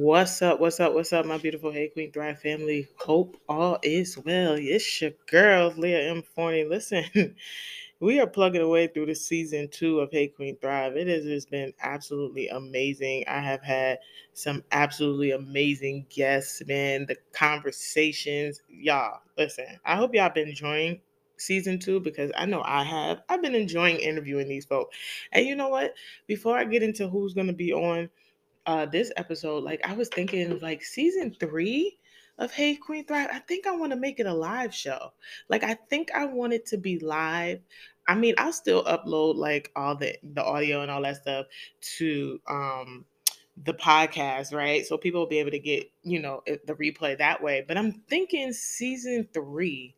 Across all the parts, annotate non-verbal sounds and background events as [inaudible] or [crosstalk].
What's up? What's up? What's up, my beautiful Hey Queen Thrive family? Hope all is well. It's your girl, Leah M. Forney. Listen, [laughs] we are plugging away through the season two of Hey Queen Thrive. It has just been absolutely amazing. I have had some absolutely amazing guests, man. The conversations, y'all. Listen, I hope y'all been enjoying season two because I know I have. I've been enjoying interviewing these folks. And you know what? Before I get into who's going to be on, uh this episode, like I was thinking like season three of Hey Queen Thrive, I think I want to make it a live show. Like I think I want it to be live. I mean, I'll still upload like all the the audio and all that stuff to um the podcast, right? So people will be able to get, you know, the replay that way. But I'm thinking season three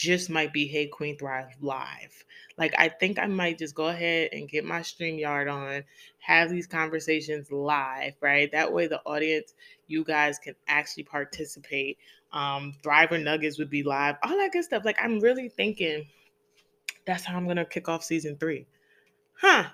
just might be Hey Queen Thrive live. Like I think I might just go ahead and get my StreamYard on, have these conversations live, right? That way the audience, you guys can actually participate. Um, Thriver Nuggets would be live, all that good stuff. Like I'm really thinking that's how I'm gonna kick off season three. Huh.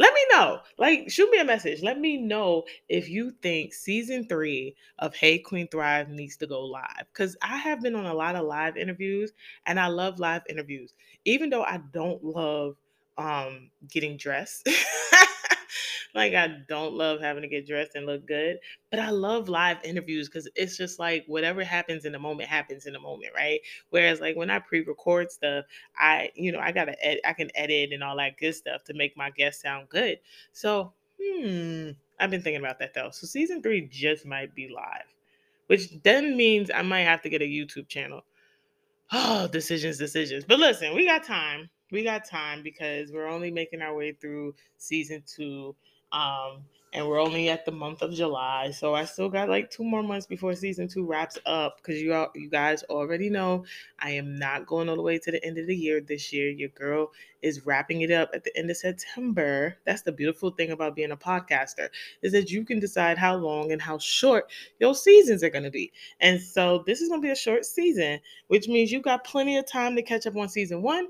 Let me know. Like, shoot me a message. Let me know if you think season three of Hey Queen Thrive needs to go live. Because I have been on a lot of live interviews and I love live interviews. Even though I don't love um getting dressed. [laughs] [laughs] like I don't love having to get dressed and look good, but I love live interviews because it's just like whatever happens in the moment happens in the moment, right? Whereas like when I pre-record stuff, I you know I gotta ed- I can edit and all that good stuff to make my guests sound good. So hmm, I've been thinking about that though. So season three just might be live, which then means I might have to get a YouTube channel. [sighs] Oh, decisions, decisions. But listen, we got time. We got time because we're only making our way through season two. Um, and we're only at the month of July, so I still got like two more months before season two wraps up. Because you all, you guys already know, I am not going all the way to the end of the year this year. Your girl is wrapping it up at the end of September. That's the beautiful thing about being a podcaster is that you can decide how long and how short your seasons are going to be. And so this is going to be a short season, which means you got plenty of time to catch up on season one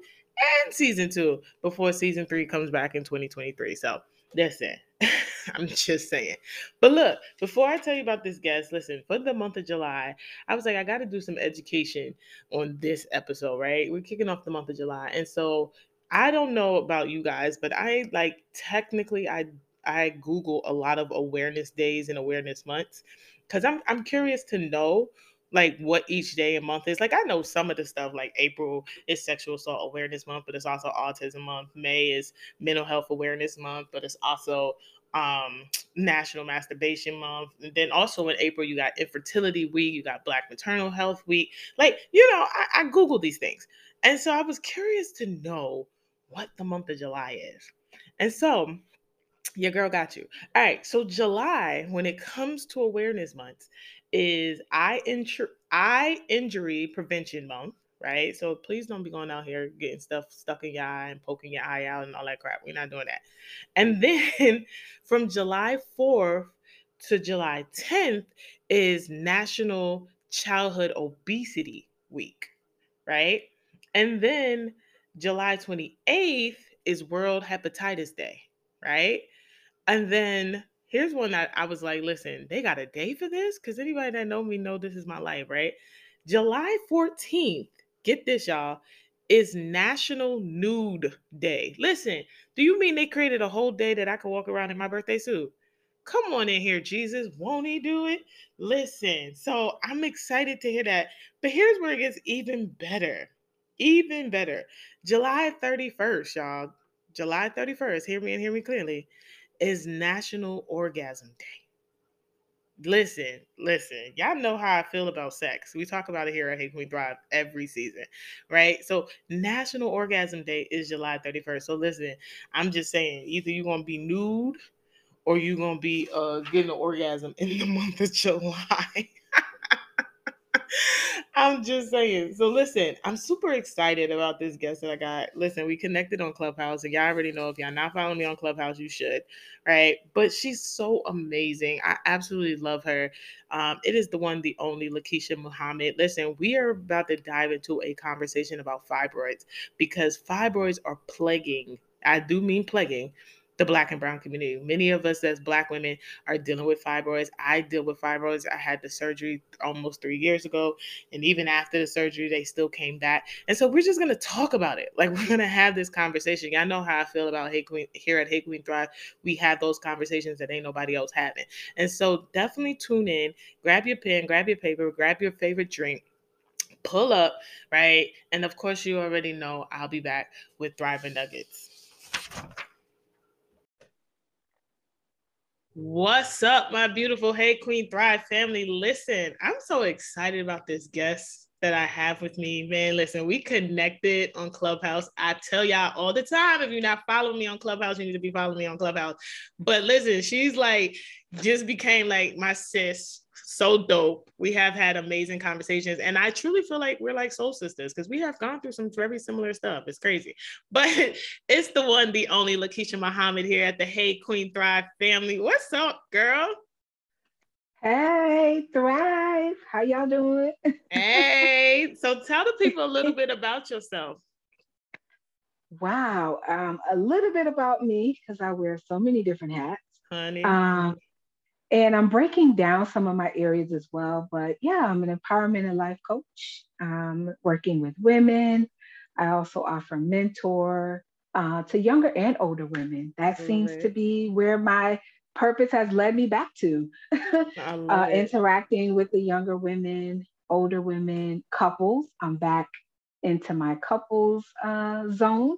and season two before season three comes back in 2023. So listen, [laughs] I'm just saying. But look, before I tell you about this guest, listen, for the month of July, I was like, I got to do some education on this episode, right? We're kicking off the month of July. And so I don't know about you guys, but I like technically, I I Google a lot of awareness days and awareness months because I'm I'm curious to know like what each day and month is. Like I know some of the stuff like April is sexual assault awareness month, but it's also autism month. May is mental health awareness month, but it's also um [tsk] national masturbation month and then also in april you got infertility week you got black maternal health week like you know i, I these things and so i was curious to know what the month of july is and so your girl got you all right so july when it comes to awareness months is eye, injury eye injury prevention month, right? So please don't be going out here getting stuff stuck in your eye and poking your eye out and all that crap. We're not doing that. And then [laughs] from July 4th to July 10th is National Childhood Obesity Week, right? And then July 28th is World Hepatitis Day, right? And then here's one that I was like, listen, they got a day for this? Because anybody that know me know this is my life, right? July 14th, get this, y'all, is National Nude Day. Listen, do you mean they created a whole day that I could walk around in my birthday suit? Come on in here, Jesus. Won't he do it? Listen, so I'm excited to hear that. But here's where it gets even better. Even better. July 31st, y'all. July 31st, hear me and hear me clearly is National Orgasm Day. Listen, listen, y'all know how I feel about sex. We talk about it here at Hey Queen Thrive every season, right? So, National Orgasm Day is July 31st. So, listen, I'm just saying, either you're gonna be nude or you're gonna be uh, getting an orgasm in the [laughs] month of July. [laughs] I'm just saying. So listen, I'm super excited about this guest that I got. Listen, we connected on Clubhouse, and y'all already know if y'all not following me on Clubhouse, you should, right? But she's so amazing. I absolutely love her. Um, it is the one, the only Lakeisha Muhammad. Listen, we are about to dive into a conversation about fibroids because fibroids are plaguing. I do mean plaguing the black and brown community. Many of us as black women are dealing with fibroids. I deal with fibroids. I had the surgery almost three years ago. And even after the surgery, they still came back. And so we're just gonna talk about it. Like [laughs] we're gonna have this conversation. Y'all know how I feel about Hey Queen here at Hey Queen Thrive. We have those conversations that ain't nobody else having. And so definitely tune in, grab your pen, grab your paper, grab your favorite drink pull up, right? And of course, you already know I'll be back with Thriving Nuggets. What's up, my beautiful Hey Queen Thrive family? Listen, I'm so excited about this guest that I have with me. Man, listen, we connected on Clubhouse. I tell y'all all the time if you're not following me on Clubhouse, you need to be following me on Clubhouse. But listen, she's like, just became like my sis so dope. We have had amazing conversations, and I truly feel like we're like soul sisters because we have gone through some very similar stuff. It's crazy, [laughs] but it's the one, the only Lakeisha Muhammad here at the Hey Queen Thrive family. What's up, girl? Hey, Thrive. How y'all doing? [laughs] hey, so tell the people a little bit about yourself. Wow, um, a little bit about me because I wear so many different hats. Honey. Um, and I'm breaking down some of my areas as well. But yeah, I'm an empowerment and life coach, um, working with women. I also offer mentor uh, to younger and older women. That seems to be where my purpose has led me back to. [laughs] uh, interacting with the younger women, older women, couples. I'm back into my couples uh, zone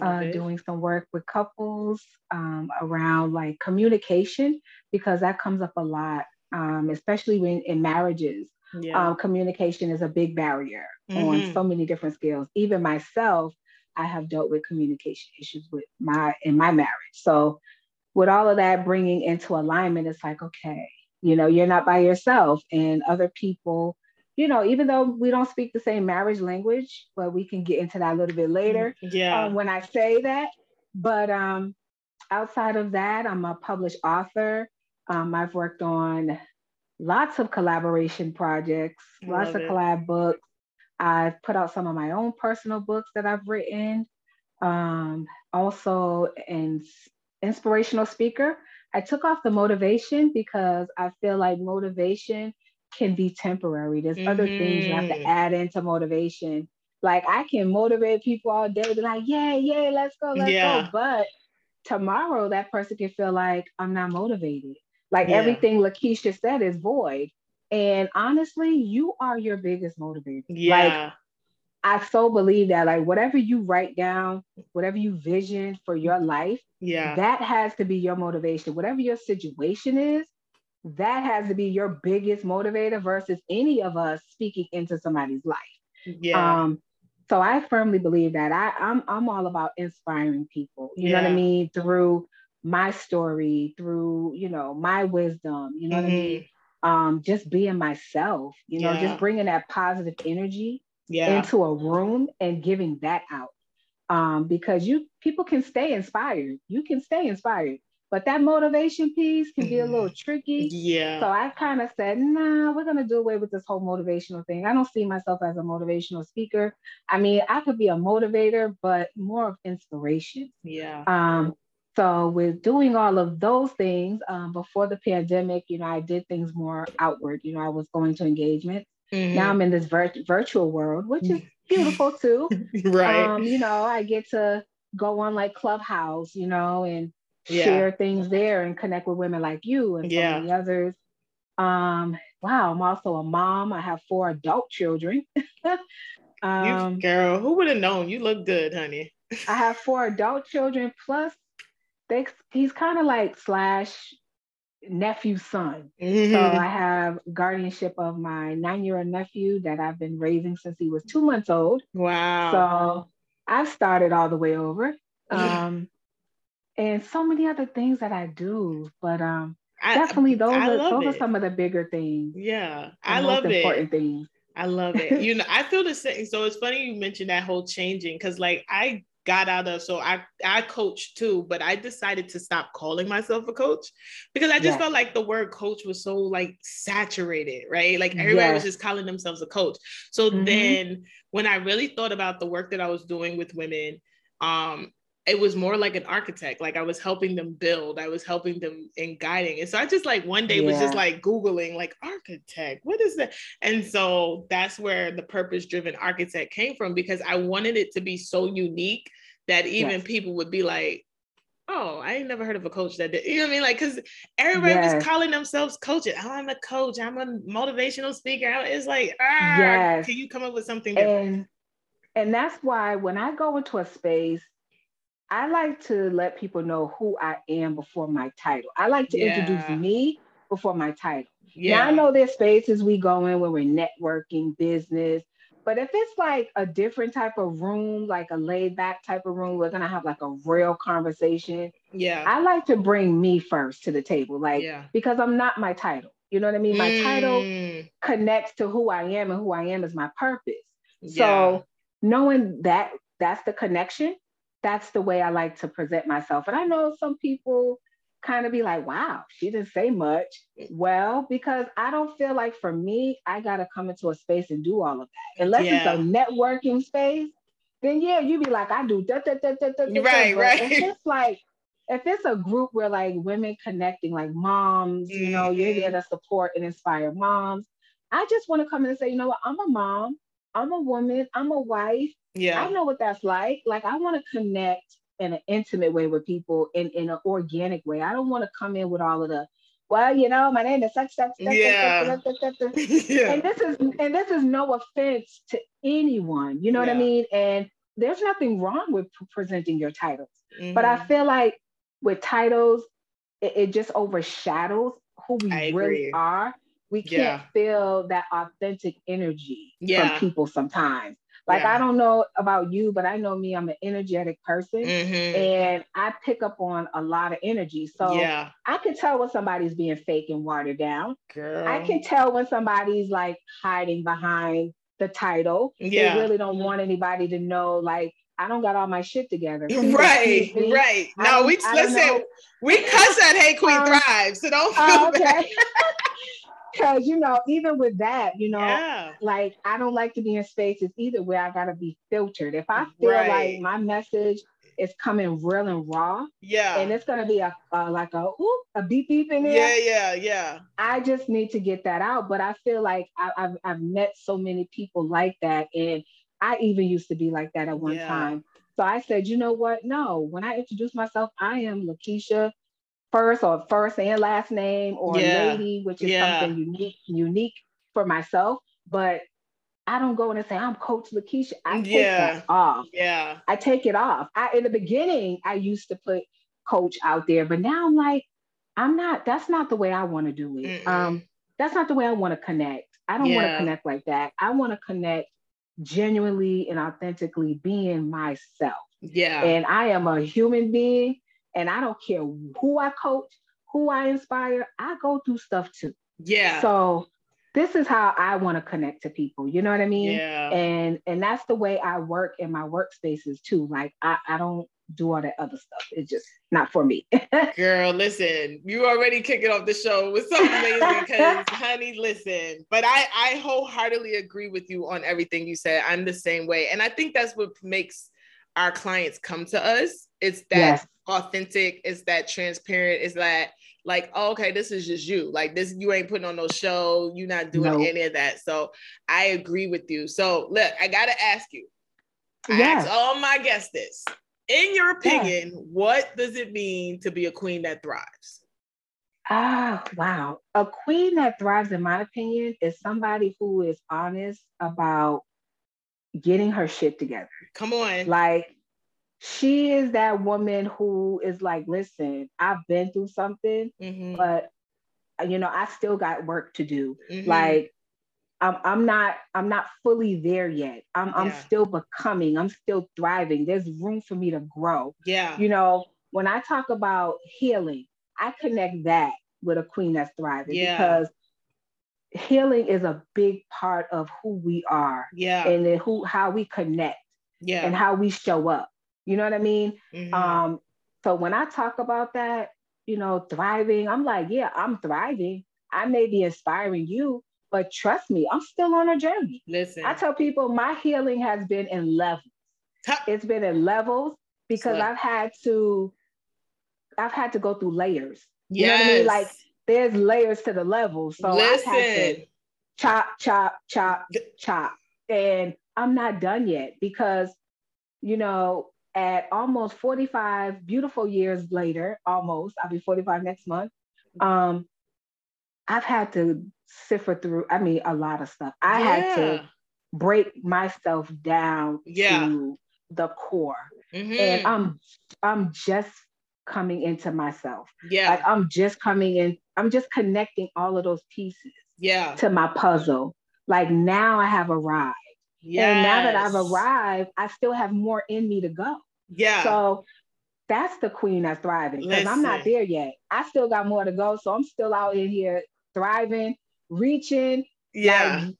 uh, doing some work with couples um, around like communication because that comes up a lot, um, especially when in marriages. Yeah. Um, communication is a big barrier mm-hmm. on so many different scales. Even myself, I have dealt with communication issues with my in my marriage. So, with all of that bringing into alignment, it's like okay, you know, you're not by yourself, and other people you know, even though we don't speak the same marriage language, but we can get into that a little bit later. Yeah. Um, when I say that, but um, outside of that, I'm a published author. Um, I've worked on lots of collaboration projects, lots of it. collab books. I've put out some of my own personal books that I've written. Um, also, an inspirational speaker. I took off the motivation because I feel like motivation can be temporary. There's mm-hmm. other things you have to mm-hmm. add into motivation. Like I can motivate people all day, be like, yeah, yeah, let's go, let's yeah. go. But tomorrow that person can feel like I'm not motivated. Like yeah. everything Lakeisha said is void. And honestly, you are your biggest motivator. Yeah. Like I so believe that like whatever you write down, whatever you vision for your life, yeah, that has to be your motivation. Whatever your situation is, that has to be your biggest motivator versus any of us speaking into somebody's life. Yeah. Um, so I firmly believe that I, I'm I'm all about inspiring people. You yeah. know what I mean? Through my story, through you know my wisdom. You know mm-hmm. what I mean? Mm-hmm. Um, just being myself. You know, yeah. just bringing that positive energy yeah. into a room and giving that out. Um, because you people can stay inspired. You can stay inspired. But that motivation piece can be a little mm-hmm. tricky. Yeah. So I kind of said, nah, we're going to do away with this whole motivational thing. I don't see myself as a motivational speaker. I mean, I could be a motivator, but more of inspiration. Yeah. Um, so with doing all of those things um, before the pandemic, you know, I did things more outward. You know, I was going to engagements. Mm-hmm. Now I'm in this vir- virtual world, which is [laughs] beautiful too. [laughs] right. Um, you know, I get to go on like Clubhouse, you know, and yeah. share things there and connect with women like you and so yeah. many others. Um, wow, I'm also a mom. I have four adult children. [laughs] um, you, girl, who would have known? You look good, honey. I have four adult children plus they, he's kind of like slash nephew son. Mm-hmm. So I have guardianship of my nine-year-old nephew that I've been raising since he was two months old. Wow. So I've started all the way over. [laughs] Um, and so many other things that I do. But um, I, definitely those I are those it. are some of the bigger things. Yeah, I love it. Important things. I love it. You know, I feel the same. So it's funny you mentioned that whole changing because, like, I got out of so I I coach too, but I decided to stop calling myself a coach because I just yes. felt like the word coach was so like saturated, right? Like everybody yes. was just calling themselves a coach. So mm-hmm. then when I really thought about the work that I was doing with women, um, it was more like an architect. Like I was helping them build, I was helping them in guiding. And so I just like one day yeah. was just like Googling, like architect, what is that? And so that's where the purpose driven architect came from because I wanted it to be so unique that even yes. people would be like, oh, I ain't never heard of a coach that did. You know what I mean? Like, because everybody yes. was calling themselves coaches. Oh, I'm a coach. I'm a motivational speaker. It's like, ah, yes. can you come up with something different? And, and that's why when I go into a space, I like to let people know who I am before my title. I like to yeah. introduce me before my title. Yeah. Now I know there's spaces we go in where we're networking, business, but if it's like a different type of room, like a laid back type of room, we're gonna have like a real conversation. Yeah. I like to bring me first to the table, like yeah. because I'm not my title. You know what I mean? My mm. title connects to who I am, and who I am is my purpose. Yeah. So knowing that that's the connection, that's the way I like to present myself. And I know some people kind of be like, wow, she didn't say much. Well, because I don't feel like for me, I got to come into a space and do all of that. Unless yeah. it's a networking space, then yeah, you be like, I do. Da, da, da, da, da, right, right. If it's like, if it's a group where like women connecting, like moms, mm-hmm. you know, you're there mm-hmm. to support and inspire moms. I just want to come in and say, you know what, I'm a mom, I'm a woman, I'm a wife. Yeah. I know what that's like. Like I want to connect in an intimate way with people in, in an organic way. I don't want to come in with all of the, well, you know, my name is such such. such yeah. Such, such, such, [laughs] yeah. And this is and this is no offense to anyone. You know yeah. what I mean? And there's nothing wrong with presenting your titles, mm-hmm. but I mm-hmm. feel like with titles, it, it just overshadows who we I really agree. are. We can't yeah. feel that authentic energy yeah. from people sometimes. Like yeah. I don't know about you, but I know me, I'm an energetic person mm-hmm. and I pick up on a lot of energy. So yeah. I can tell when somebody's being fake and watered down. Girl. I can tell when somebody's like hiding behind the title. Yeah. They really don't want anybody to know like I don't got all my shit together. Please [laughs] right, right. No, we listen. We cuss at Hey Queen um, Thrive, so don't feel uh, okay. bad. [laughs] Because, you know, even with that, you know, yeah. like I don't like to be in spaces either where I got to be filtered. If I feel right. like my message is coming real and raw, yeah, and it's gonna be a, like a ooh, a beep beep in there. Yeah, yeah, yeah. I just need to get that out. But I feel like I, have I've met so many people like that, and I even used to be like that at one yeah. time. So I said, you know what? No, when I introduce myself, I am Lakeisha first or first and last name or yeah. lady, which is yeah. something unique, unique for myself. But I don't go in and say I'm Coach Lakeisha. I take yeah. that off. Yeah. I take it off. I in the beginning I used to put coach out there, but now I'm like, I'm not, that's not the way I want to do it. Mm-mm. Um, that's not the way I want to connect. I don't yeah. want to connect like that. I want to connect genuinely and authentically being myself. Yeah. And I am a human being and I don't care who I coach, who I inspire, I go through stuff too. Yeah. So this is how I want to connect to people. You know what I mean? Yeah. And and that's the way I work in my workspaces too. Like I, I don't do all that other stuff. It's just not for me. [laughs] Girl, listen, you already kicking off the show with something amazing because [laughs] honey, listen. But I I wholeheartedly agree with you on everything you said. I'm the same way. And I think that's what makes our clients come to us. It's that yes authentic, it's that transparent, it's that like, oh, okay, this is just you. Like this, you ain't putting on no show, you're not doing any of that. So I agree with you. So look, I gotta ask you. I yes. ask all my guests this. In your opinion, yes. what does it mean to be a queen that thrives? Ah, wow. A queen that thrives, in my opinion, is somebody who is honest about getting her shit together. Come on. Like she is that woman who is like, listen, I've been through something, mm-hmm. but you know, I still got work to do. Mm-hmm. Like I'm, I'm not I'm not fully there yet. I'm yeah. I'm still becoming, I'm still thriving. There's room for me to grow. Yeah. You know, when I talk about healing, I connect that with a queen that's thriving yeah. because healing is a big part of who we are. Yeah. And then who how we connect. Yeah. And how we show up. You know what I mean? Mm-hmm. Um, so when I talk about that, you know, thriving, I'm like, yeah, I'm thriving. I may be inspiring you, but trust me, I'm still on a journey. Listen, I tell people my healing has been in levels. It's been in levels because Slut. I've had to I've had to go through layers. You know what I mean? Like there's layers to the level. So I've had to listen. chop, chop, chop, chop. And I'm not done yet because, you know, at almost 45 beautiful years later, almost, I'll be 45 next month. Um, I've had to siffer through, I mean, a lot of stuff. I had to break myself down Yeah. to the core. Mhm. And I'm I'm just coming into myself. yeah. Like I'm just coming in, I'm just connecting all of those pieces yeah. to my puzzle. Like now I have arrived. Yeah. And now that I've arrived, I still have more in me to go. Yeah. So that's the queen that's thriving because I'm not there yet. I still got more to go. So I'm still out in here thriving, reaching. yeah. Like,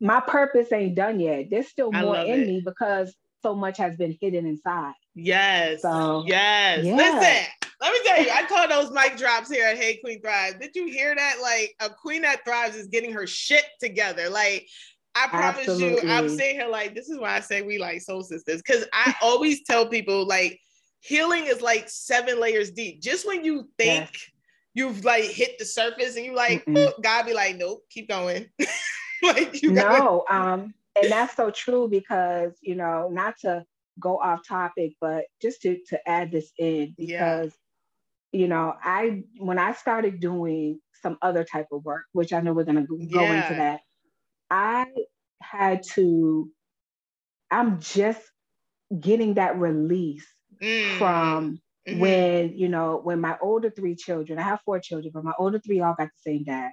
my purpose ain't done yet. There's still more in it. me because so much has been hidden inside. Yes. So, yes. yeah. Listen, let me tell you, I call those mic drops here at Hey Queen Thrive. Did you hear that? Like a queen that thrives is getting her shit together. Like I promise you, I'm Absolutely. sitting here like this is why I say we like soul sisters. Cause I always tell people like healing is like seven layers deep. Just when you think Yes. you've like hit the surface and you like, Mm-mm. God be like, nope, keep going. [laughs] like you gotta no, um, and that's so true because you know, not to go off topic, but just to to add this in Yeah. because you know, I when I started doing some other type of work, which I know we're gonna go go Yeah. into that, I had to. I'm just getting that release Mm, from mhm. when you know when my older three children i have four children but my older three all got the same dad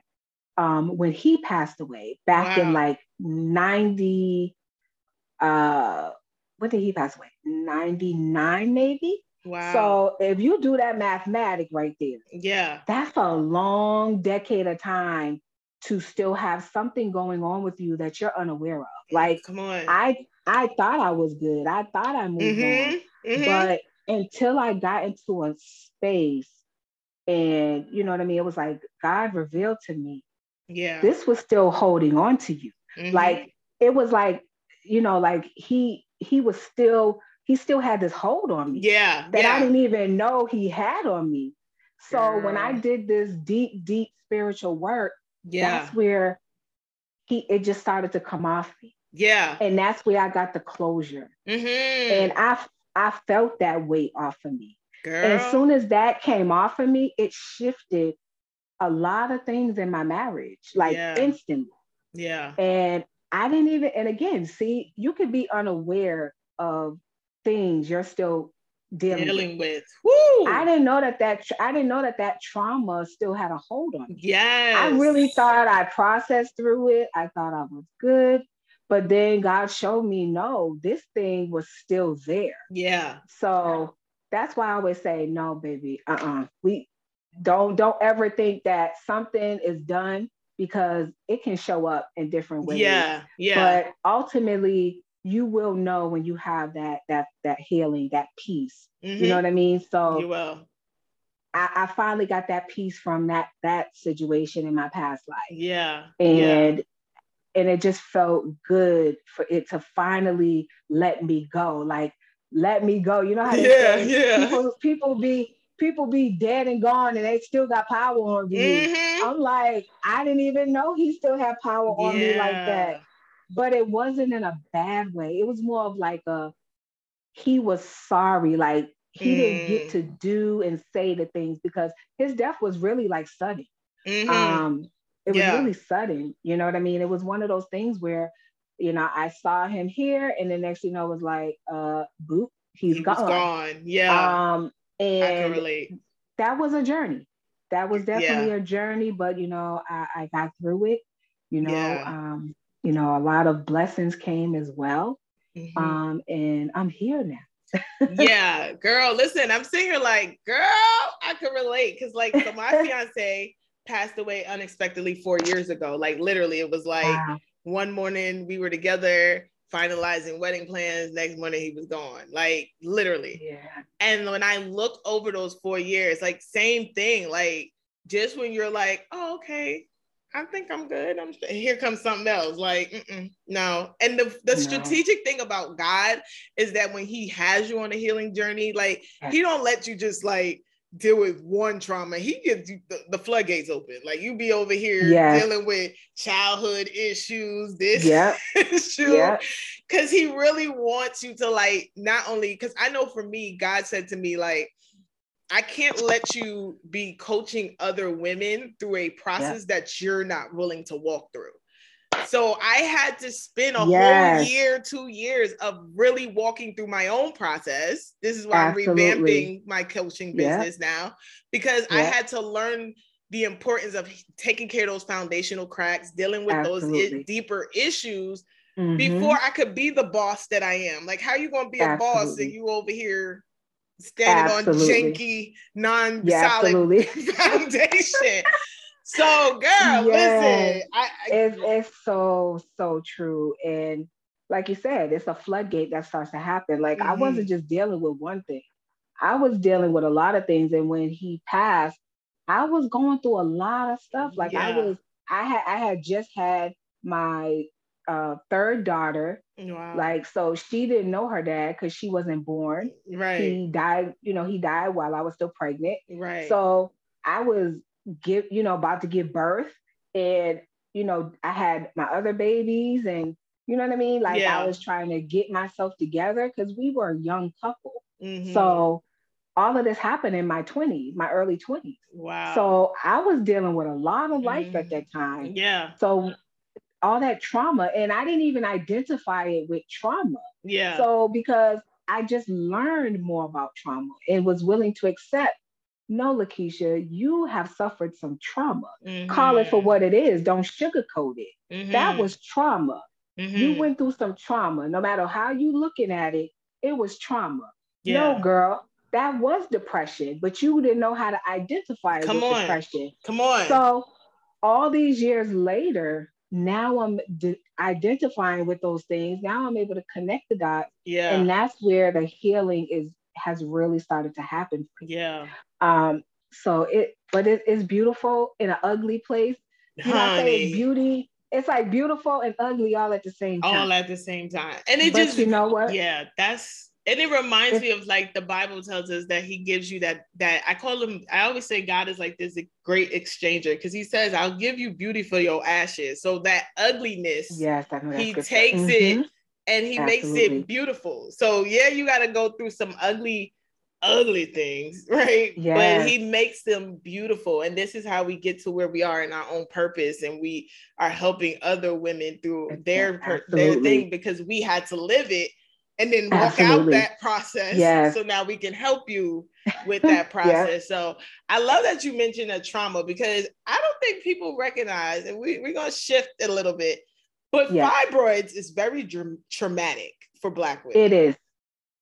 um when he passed away back in like 90 uh when did he pass away 99 maybe wow. so if you do that mathematic right there yeah. that's a long decade of time to still have something going on with you that you're unaware of like Come on. i i thought i was good i thought i moved on Mhm, mhm. but until I got into a space and you know what I mean, it was like God revealed to me yeah. this was still holding on to you. Mhm. Like it was like, you know, like he he was still he still had this hold on me yeah. that yeah. I didn't even know he had on me. So when I did this deep, deep spiritual work, yeah. that's where he it just started to come off me. yeah. And that's where I got the closure. Mhm. And I I felt that weight off of me. Girl. And as soon as that came off of me, it shifted a lot of things in my marriage, like Yeah. instantly. yeah. And I didn't even, and again, see, you could be unaware of things you're still dealing, Dealing with. with. I didn't know that that I didn't know that that trauma still had a hold on me. Yes. I really thought I processed through it. I thought I was good, but then God showed me no, this thing was still there. Yeah. So that's why I always say, no, baby, uh-uh. We don't don't ever think that something is done because it can show up in different ways. Yeah. Yeah. But ultimately, you will know when you have that that that healing, that peace. You know Mhm. what I mean? So You will. I, I finally got that peace from that that situation in my past life Yeah. yeah. and and it just felt good for it to finally let me go like let me go you know how Yeah, yeah. people people be people be dead and gone and they still got power on you Mhm. i'm like i didn't even know he still had power on me like that Yeah. But it wasn't in a bad way it was more of like a he was sorry like he didn't Mm. get to do and say the things because his death was really like sudden Mhm. um it was Yeah. really sudden you know what i mean it was one of those things where you know i saw him here and the next thing you know was like uh boop he's he gone, gone. Yeah. um and I can relate. that was a journey that was definitely Yeah. a journey but you know I, I got through it you know Yeah. um you know a lot of blessings came as well Mhm. um and i'm here now yeah, [laughs] girl. Listen, I'm sitting here like, girl, I can relate because like so my [laughs] fiance passed away unexpectedly four years ago. Like literally, it was like Wow. one morning we were together finalizing wedding plans. Next morning he was gone. Like literally. yeah And when I look over those four years, like same thing. Like just when you're like, oh okay, I think I'm good. I'm here comes something else. Like, no. And the, the no. strategic thing about God is that when He has you on a healing journey, like He don't let you just like deal with one trauma. He gives you the, the floodgates open. Like you be over here yes. dealing with childhood issues, this yep. [laughs] issue. Yep. Cause he really wants you to like not only because I know for me, God said to me, like, I can't let you be coaching other women through a process yeah. that you're not willing to walk through. So I had to spend a yes. whole year, two years of really walking through my own process. This is why Absolutely. I'm revamping my coaching business yeah. now because yeah. I had to learn the importance of taking care of those foundational cracks, dealing with Absolutely. those I- deeper issues mm-hmm. before I could be the boss that I am. Like, how you going to be a boss and you over here standing absolutely. on janky, non-solid yeah, [laughs] foundation. so, girl, yes. listen, I, I, it's, it's so so true, and like you said, it's a floodgate that starts to happen. Like mm-hmm. I wasn't just dealing with one thing; I was dealing with a lot of things. And when he passed, I was going through a lot of stuff. Like yeah. I was, I had, I had just had my uh, third daughter. Wow. Like, so she didn't know her dad because she wasn't born. Right. He died, you know, he died while I was still pregnant. Right. So I was give, you know, about to give birth. And, you know, I had my other babies and you know what I mean? Like yeah. I was trying to get myself together because we were a young couple. Mm-hmm. So all of this happened in my 20s, my early 20s. Wow. So I was dealing with a lot of life mm-hmm. at that time. Yeah. So all that trauma and I didn't even identify it with trauma. Yeah. So because I just learned more about trauma and was willing to accept, no, Lakeisha, you have suffered some trauma. Mm-hmm. Call it for mm-hmm. what it is. Don't sugarcoat it. Mm-hmm. That was trauma. Mm-hmm. You went through some trauma. No matter how you looking at it, it was trauma. Yeah. No, girl, that was depression, but you didn't know how to identify it Come on. depression. Come on. So all these years later, now I'm de- identifying with those things. Now I'm able to connect the dots. Yeah. And that's where the healing is has really started to happen. Yeah. Um, so it but it, it's beautiful in an ugly place. You know say beauty. It's like beautiful and ugly all at the same time. All at the same time. And it but just you know what? Yeah, that's and it reminds me of like the bible tells us that he gives you that that i call him i always say god is like this great exchanger because he says i'll give you beauty for your ashes so that ugliness yes he takes mm-hmm. it and he Absolutely. makes it beautiful so yeah you got to go through some ugly ugly things [laughs] right yes. but he makes them beautiful and this is how we get to where we are in our own purpose and we are helping other women through their their thing because we had to live it and then walk Absolutely. out that process. Yes. So now we can help you [laughs] with that process. So I love that you mentioned a trauma because I don't think people recognize, and we, we're going to shift a little bit, but fibroids is very dr- traumatic for Black women. It is.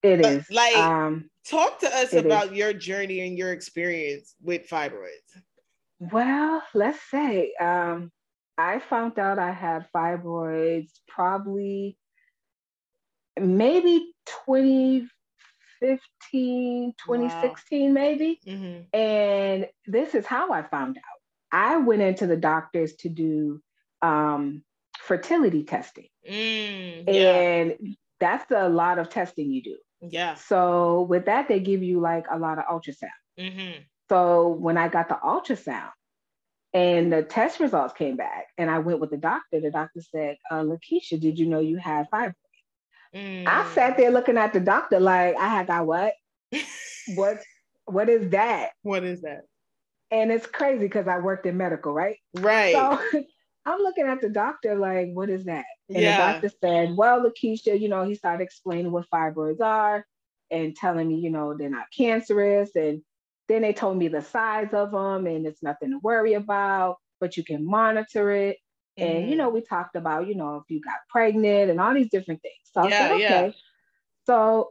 It but is. Like, um, talk to us about is. your journey and your experience with fibroids. Well, let's say um, I found out I had fibroids probably maybe 2015, 2016, wow. maybe. Mm-hmm. And this is how I found out. I went into the doctors to do um, fertility testing. Mm, yeah. And that's a lot of testing you do. Yeah. So with that, they give you like a lot of ultrasound. Mm-hmm. So when I got the ultrasound and the test results came back, and I went with the doctor, the doctor said, uh, Lakeisha, did you know you had fibroids? Mm. I sat there looking at the doctor like I had got what? what [laughs] what is that? What is that? And it's crazy because I worked in medical, right? Right. So [laughs] I'm looking at the doctor like, what is that? And yeah. the doctor said, Well, Lakeisha, you know, he started explaining what fibroids are and telling me, you know, they're not cancerous. And then they told me the size of them and it's nothing to worry about, but you can monitor it. And mm-hmm. you know, we talked about, you know, if you got pregnant and all these different things. So yeah, said, okay. Yeah. So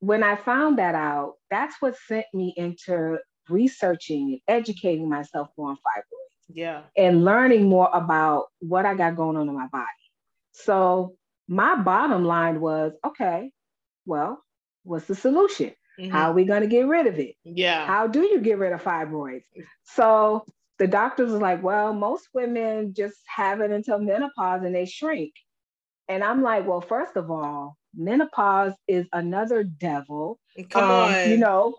when I found that out, that's what sent me into researching and educating myself more on fibroids. Yeah. And learning more about what I got going on in my body. So my bottom line was, okay, well, what's the solution? Mm-hmm. How are we going to get rid of it? Yeah. How do you get rid of fibroids? So the doctors was like, well, most women just have it until menopause and they shrink. And I'm like, well, first of all, menopause is another devil. Come um, on. You know,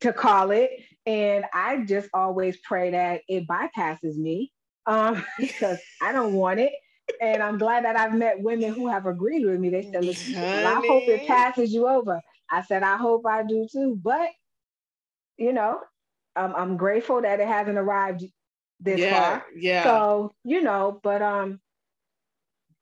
to call it. And I just always pray that it bypasses me um, [laughs] because I don't want it. And I'm glad that I've met women who have agreed with me. They said, Listen, I hope it passes you over. I said, I hope I do too. But, you know, I'm, I'm grateful that it hasn't arrived this yeah, far. Yeah. So, you know, but um,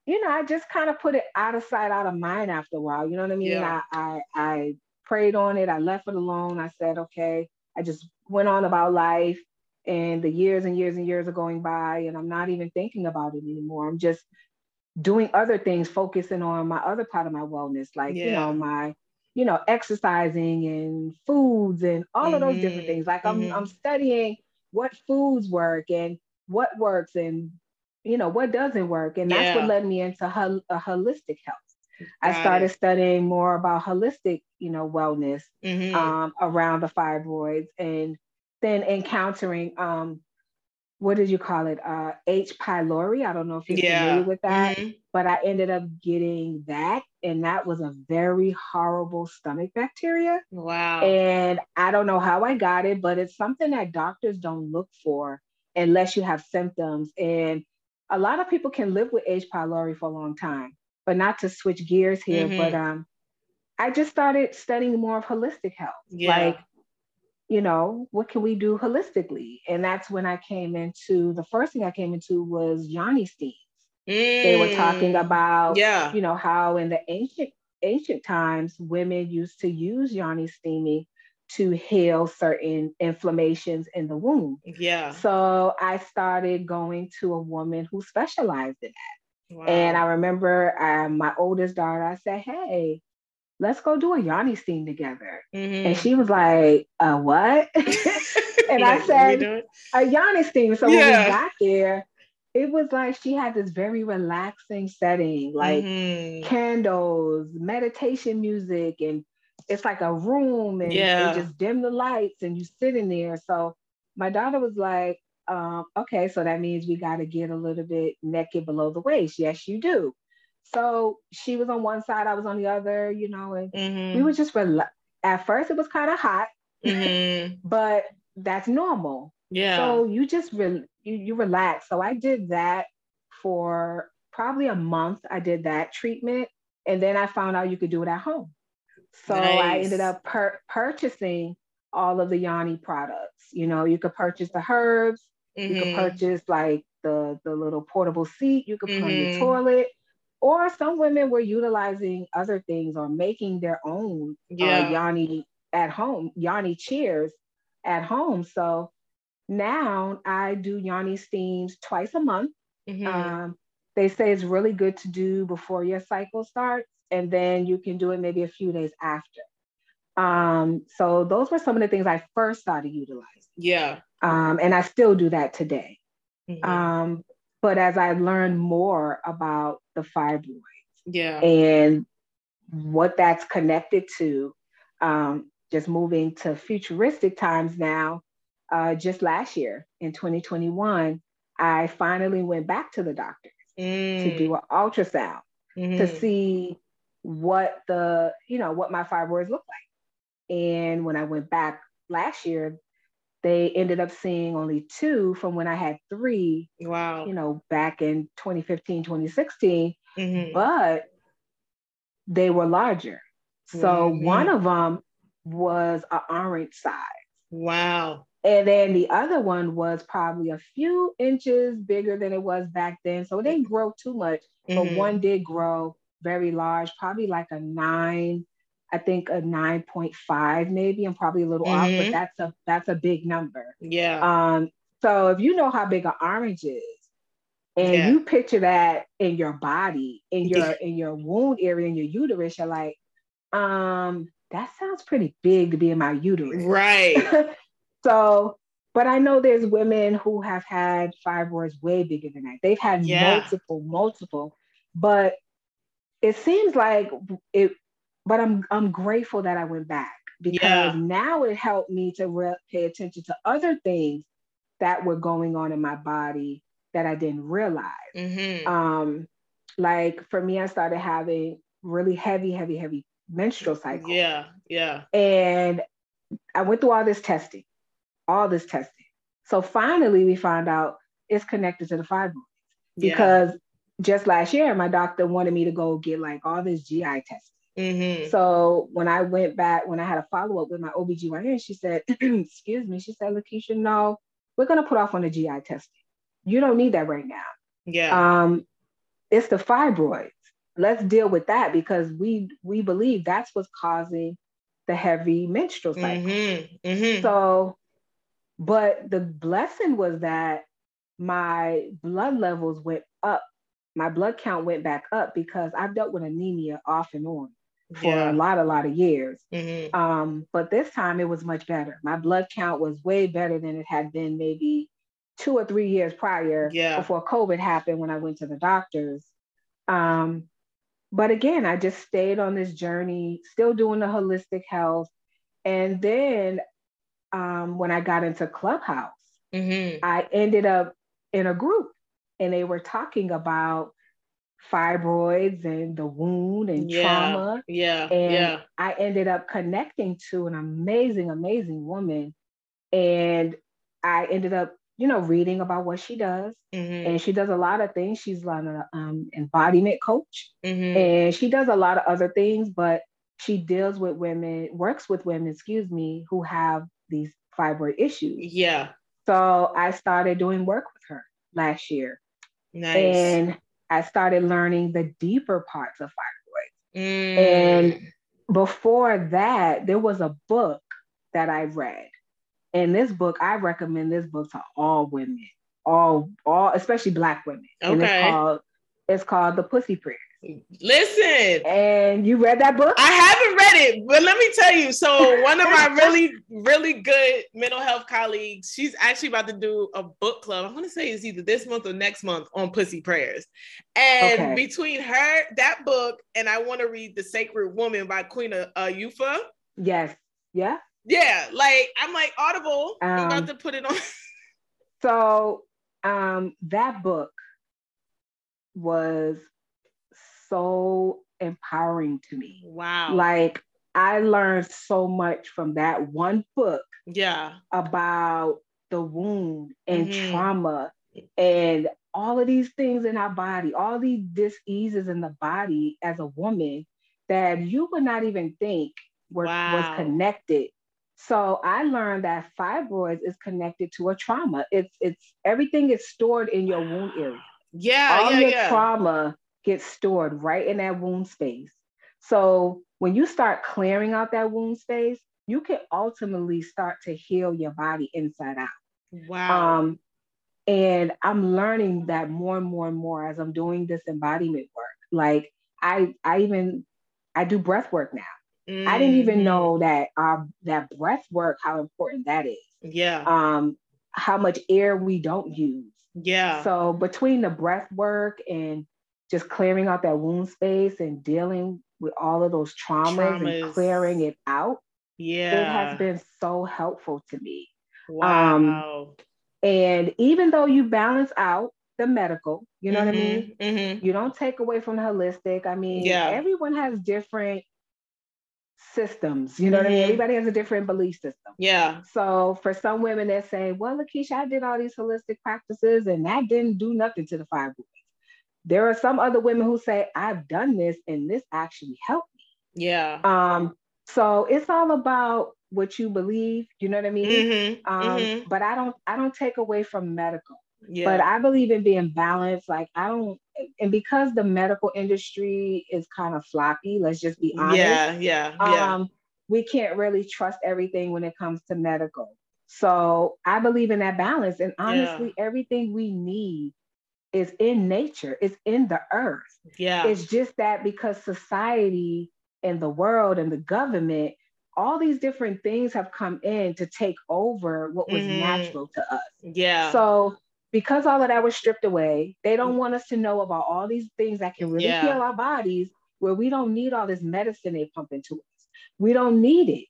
you know, I just kind of put it out of sight, out of mind after a while. You know what I mean? Yeah. I, I I prayed on it. I left it alone. I said, okay. I just went on about life. And the years and years and years are going by, and I'm not even thinking about it anymore. I'm just doing other things, focusing on my other part of my wellness, like, Yeah. you know, my, you know, exercising and foods and all of those different Mhm, things. Like I'm, mhm. I'm studying what foods work and what works and, you know, what doesn't work. And that's what led me into hol- a holistic health. I started it. studying more about holistic, you know, wellness Mhm. um, around the fibroids and then encountering um, what did you call it? Uh, H. pylori. I don't know if you're Yeah. familiar with that, Mhm. but I ended up getting that, and that was a very horrible stomach bacteria. Wow. And I don't know how I got it, but it's something that doctors don't look for unless you have symptoms. And a lot of people can live with H. pylori for a long time, but not to switch gears here. Mhm. But um, I just started studying more of holistic health. Yeah. Like, you know, what can we do holistically? And that's when I came into the first thing I came into was yoni steams. They were talking Mm. about, Yeah. you know, how in the ancient ancient times women used to use yoni steaming to heal certain inflammations in the womb. Yeah. So I started going to a woman who specialized in that. Wow. And I remember um, my oldest daughter, I said, Hey, let's go do a yoni steam together. Mhm. And she was like, uh, what? [laughs] and I said, a yoni steam. So when Yeah. we got there, it was like she had this very relaxing setting, like Mhm. candles, meditation music, and it's like a room and Yeah. they just dim the lights and you sit in there. So my daughter was like, um, okay, so that means we got to get a little bit naked below the waist. Yes, you do. So she was on one side, I was on the other, you know, and we Mhm. were just rela- at first it was kind of hot, Mhm. [laughs] but that's normal. Yeah. So you just re- you, you relax. So I did that for probably a month. I did that treatment, and then I found out you could do it at home. So I ended up pur- purchasing all of the yoni products. You know, you could purchase the herbs. You could Mhm. purchase like the the little portable seat you could put on your Mhm. toilet. Or some women were utilizing other things or making their own uh, Yeah. yoni at home, yoni chairs at home. So now I do yoni steams twice a month. Mhm. Um, they say it's really good to do before your cycle starts, and then you can do it maybe a few days after. Um, so those were some of the things I first started utilizing, Yeah. um, and I still do that today. Mhm. Um, but as I learned more about the fibroid yeah. and what that's connected to, um, just moving to futuristic times now, uh, just last year in 2021, I finally went back to the doctor to Mm. do an ultrasound to Mhm. see what the, you know, what my fibroids look like. And when I went back last year, they ended up seeing only two from when I had three, Wow. you know, back in 2015, 2016, Mhm. but they were larger. So Mhm. one of them was an orange size. Wow. And then the other one was probably a few inches bigger than it was back then. So it didn't grow too much, but Mhm. one did grow very large, probably like a nine, I think a 9.5 maybe. I'm probably a little off, Mhm. but that's a that's a big number. Yeah. Um, so if you know how big an orange is, and Yeah. you picture that in your body, in [laughs] your in your wound area, in your uterus, you're like, um, that sounds pretty big to be in my uterus. Right. [laughs] so, but I know there's women who have had fibroids way bigger than that. They've had Yeah. multiple, multiple, but it seems like it. But I'm I'm grateful that I went back because Yeah. now it helped me to re- pay attention to other things that were going on in my body that I didn't realize. Mm-hmm. Um, like for me, I started having really heavy, heavy, heavy menstrual cycles. Yeah, yeah. And I went through all this testing, all this testing. So finally, we found out it's connected to the fibroids because yeah. just last year, my doctor wanted me to go get like all this GI testing. Mm-hmm. So when I went back, when I had a follow up with my OBGYN, she said, [clears throat] excuse me, she said, Lakeisha, no, we're going to put off on the GI testing. You don't need that right now. Yeah. Um, it's the fibroids. Let's deal with that because we we believe that's what's causing the heavy menstrual cycle. Mm-hmm. Mm-hmm. So, but the blessing was that my blood levels went up. My blood count went back up because I've dealt with anemia off and on for yeah. a lot, a lot of years. Mm-hmm. Um, but this time it was much better. My blood count was way better than it had been maybe two or three years prior yeah. before COVID happened when I went to the doctors. Um, but again, I just stayed on this journey, still doing the holistic health. And then um, when I got into Clubhouse, mm-hmm. I ended up in a group and they were talking about fibroids and the wound and yeah, trauma. Yeah. And yeah. I ended up connecting to an amazing, amazing woman. And I ended up, you know, reading about what she does. Mm-hmm. And she does a lot of things. She's like an um, embodiment coach. Mm-hmm. And she does a lot of other things, but she deals with women, works with women, excuse me, who have these fibroid issues. Yeah. So I started doing work with her last year. Nice. And I started learning the deeper parts of fibroids. Mm. And before that, there was a book that I read. And this book, I recommend this book to all women, all, all, especially black women. Okay. And it's called, it's called The Pussy Prayer. Listen. And you read that book? I haven't read it, but let me tell you. So, one of my [laughs] really, really good mental health colleagues, she's actually about to do a book club. I want to say it's either this month or next month on pussy prayers. And okay. between her, that book, and I want to read The Sacred Woman by Queen uh, Afua. Yes. Yeah. Yeah. Like, I'm like, Audible. Um, I'm about um, to put it on. [laughs] so, um, that book was so empowering to me. Wow. Like I learned so much from that one book. Yeah. About the wound and mm-hmm. trauma and all of these things in our body, all these diseases in the body as a woman that you would not even think were, wow. was connected. So I learned that fibroids is connected to a trauma. It's it's everything is stored in your wound area. Yeah, all yeah, your yeah. trauma gets stored right in that wound space. So when you start clearing out that wound space, you can ultimately start to heal your body inside out. Wow. Um, and I'm learning that more and more and more as I'm doing this embodiment work. Like I, I even I do breath work now. Mm-hmm. I didn't even know mm-hmm. that um that breath work, how important that is. Yeah. Um, how much air we don't use. Yeah. So between the breath work and just clearing out that wound space and dealing with all of those traumas, traumas. and clearing it out. Yeah. It has been so helpful to me. Wow. Um, and even though you balance out the medical, you know mm-hmm, what I mm-hmm, mean? Mm-hmm. You don't take away from the holistic. I mean, yeah. everyone has different systems. You know mm-hmm. what I mean? Mm-hmm. Everybody has a different belief system. Yeah. So for some women that say, well, Lakeisha, I did all these holistic practices and that didn't do nothing to the fibroids. There are some other women who say, I've done this and this actually helped me. Yeah. Um, so it's all about what you believe, you know what I mean? Mm-hmm, um, mm-hmm. but I don't I don't take away from medical. Yeah. But I believe in being balanced. Like I don't and because the medical industry is kind of floppy, let's just be honest. Yeah, yeah, yeah. Um, we can't really trust everything when it comes to medical. So I believe in that balance. And honestly, yeah. everything we need is in nature, it's in the earth. Yeah. It's just that because society and the world and the government, all these different things have come in to take over what was mm-hmm. natural to us. Yeah. So because all of that was stripped away, they don't want us to know about all these things that can really yeah. heal our bodies where we don't need all this medicine they pump into us. We don't need it.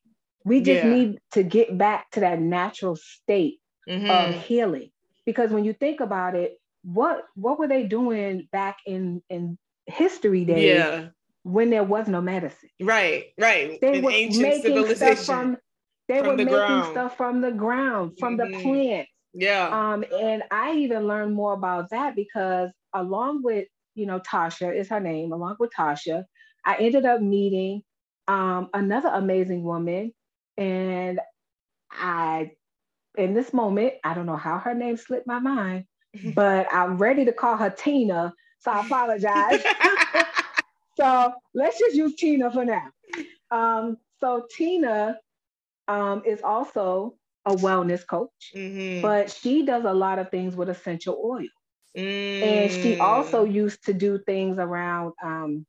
We just yeah. need to get back to that natural state mm-hmm. of healing. Because when you think about it, what what were they doing back in in history days yeah. when there was no medicine? Right, right. They in were making stuff from [laughs] they from were the making ground. stuff from the ground, from mm-hmm. the plants. Yeah. Um, and I even learned more about that because along with, you know, Tasha is her name, along with Tasha, I ended up meeting um, another amazing woman. And I, in this moment, I don't know how her name slipped my mind, [laughs] but I'm ready to call her Tina. So I apologize. [laughs] so let's just use Tina for now. Um, so Tina um, is also a wellness coach, mm-hmm. but she does a lot of things with essential oils. Mm. And she also mm. used to do things around um,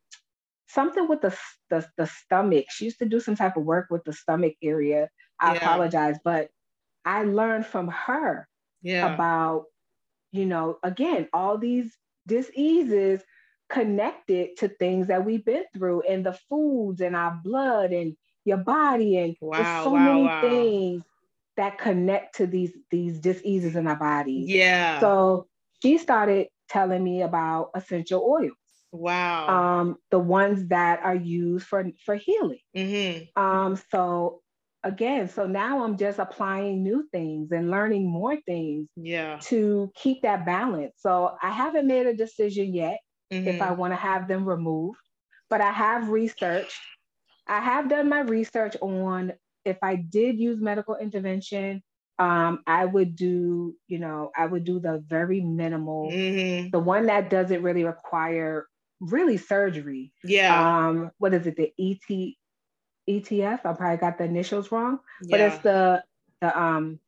something with the, the, the stomach. She used to do some type of work with the stomach area. I yeah. apologize, but I learned from her yeah. about, you know, again, all these diseases connected to things that we've been through and the foods and our blood and your body and wow, there's so wow, many wow. things that connect to these these diseases in our bodies. Yeah. So she started telling me about essential oils. Wow. Um, the ones that are used for for healing. Mm-hmm. Um, so again, so now I'm just applying new things and learning more things. Yeah. To keep that balance. So I haven't made a decision yet mm-hmm. if I want to have them removed, but I have researched. I have done my research on if I did use medical intervention, um, I would do, you know, I would do the very minimal, mm-hmm. the one that doesn't really require really surgery. Yeah. Um, what is it? The ET ETF. I probably got the initials wrong, yeah. but it's the the um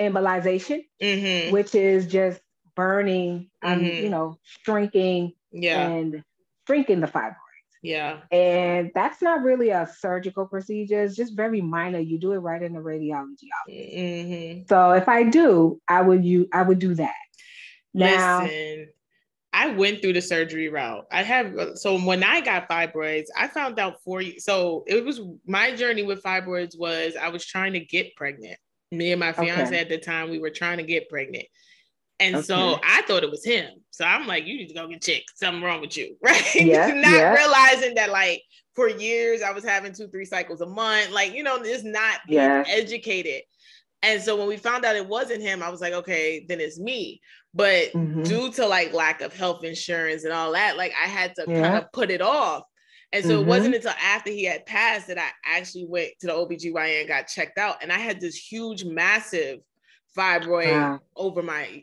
embolization, mm-hmm. which is just burning, um, mm-hmm. you know, shrinking yeah. and shrinking the fibroids. Yeah. And that's not really a surgical procedure. It's just very minor. You do it right in the radiology office. Mm-hmm. So if I do, I would you I would do that. Now, Listen, I went through the surgery route. I have so when I got fibroids, I found out four. So it was my journey with fibroids was I was trying to get pregnant. Me and my fiance okay. at the time, we were trying to get pregnant. And okay. so I thought it was him. So I'm like, you need to go get checked. Something wrong with you, [laughs] right? Yeah, [laughs] not yeah. realizing that like for years I was having two, three cycles a month. Like, you know, just not being yeah. educated. And so when we found out it wasn't him, I was like, okay, then it's me. But mm-hmm. due to like lack of health insurance and all that, like I had to yeah. kind of put it off. And so mm-hmm. it wasn't until after he had passed that I actually went to the OBGYN, and got checked out, and I had this huge, massive fibroid wow. over my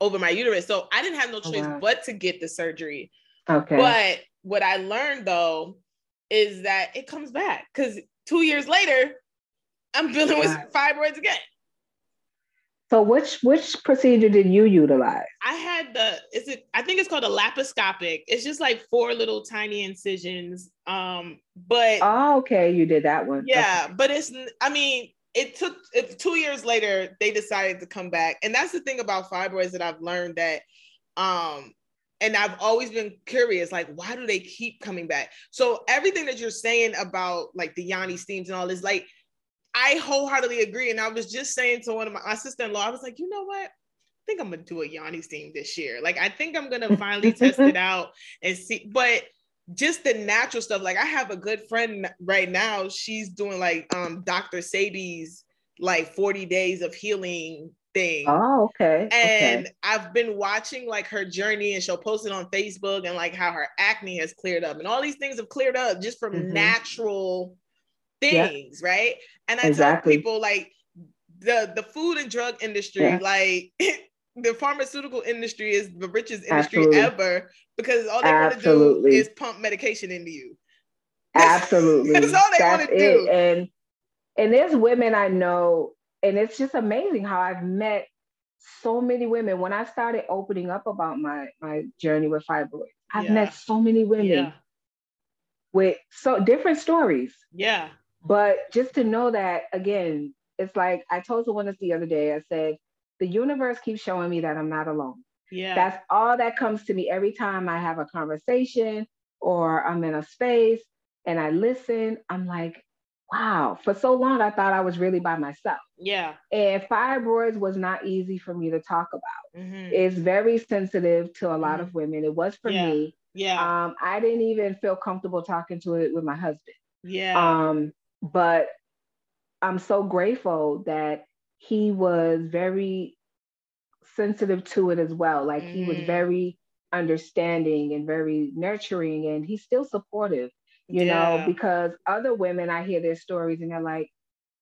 over my uterus. So I didn't have no choice wow. but to get the surgery. Okay. But what I learned though is that it comes back because two years later, I'm dealing wow. with fibroids again. So which which procedure did you utilize? I had the is it I think it's called a laparoscopic. It's just like four little tiny incisions. Um, but oh, okay, you did that one. Yeah, okay. but it's I mean it took it, two years later they decided to come back and that's the thing about fibroids that i've learned that um and i've always been curious like why do they keep coming back so everything that you're saying about like the yoni steams and all this like i wholeheartedly agree and i was just saying to one of my, my sister-in-law i was like you know what I think I'm gonna do a yoni steam this year. Like I think I'm gonna finally test it [laughs] out and see. But just the natural stuff. Like I have a good friend right now. She's doing like um Dr. Sadie's like 40 days of healing thing. Oh, okay. And okay. I've been watching like her journey and she'll post it on Facebook and like how her acne has cleared up and all these things have cleared up just from mm-hmm. natural things, yep. right? And I exactly. tell people like the the food and drug industry, yeah. like [laughs] the pharmaceutical industry is the richest industry Absolutely. ever because all they want to do is pump medication into you. Absolutely. [laughs] That's all they want to do. And and there's women I know, and it's just amazing how I've met so many women. When I started opening up about my my journey with fibroids, I've yeah. met so many women yeah. with so different stories. Yeah. But just to know that again, it's like I told someone this the other day. I said, the universe keeps showing me that I'm not alone. Yeah. That's all that comes to me every time I have a conversation or I'm in a space and I listen. I'm like, wow, for so long I thought I was really by myself. Yeah. And fibroids was not easy for me to talk about. Mhm. It's very sensitive to a lot Mhm. of women. It was for Yeah. me. Yeah. Um, I didn't even feel comfortable talking to it with my husband. yeah. Um, but I'm so grateful that he was very sensitive to it as well. Like he was Mhm. very understanding and very nurturing, and he's still supportive, you know, because other women, I hear their stories and they're like,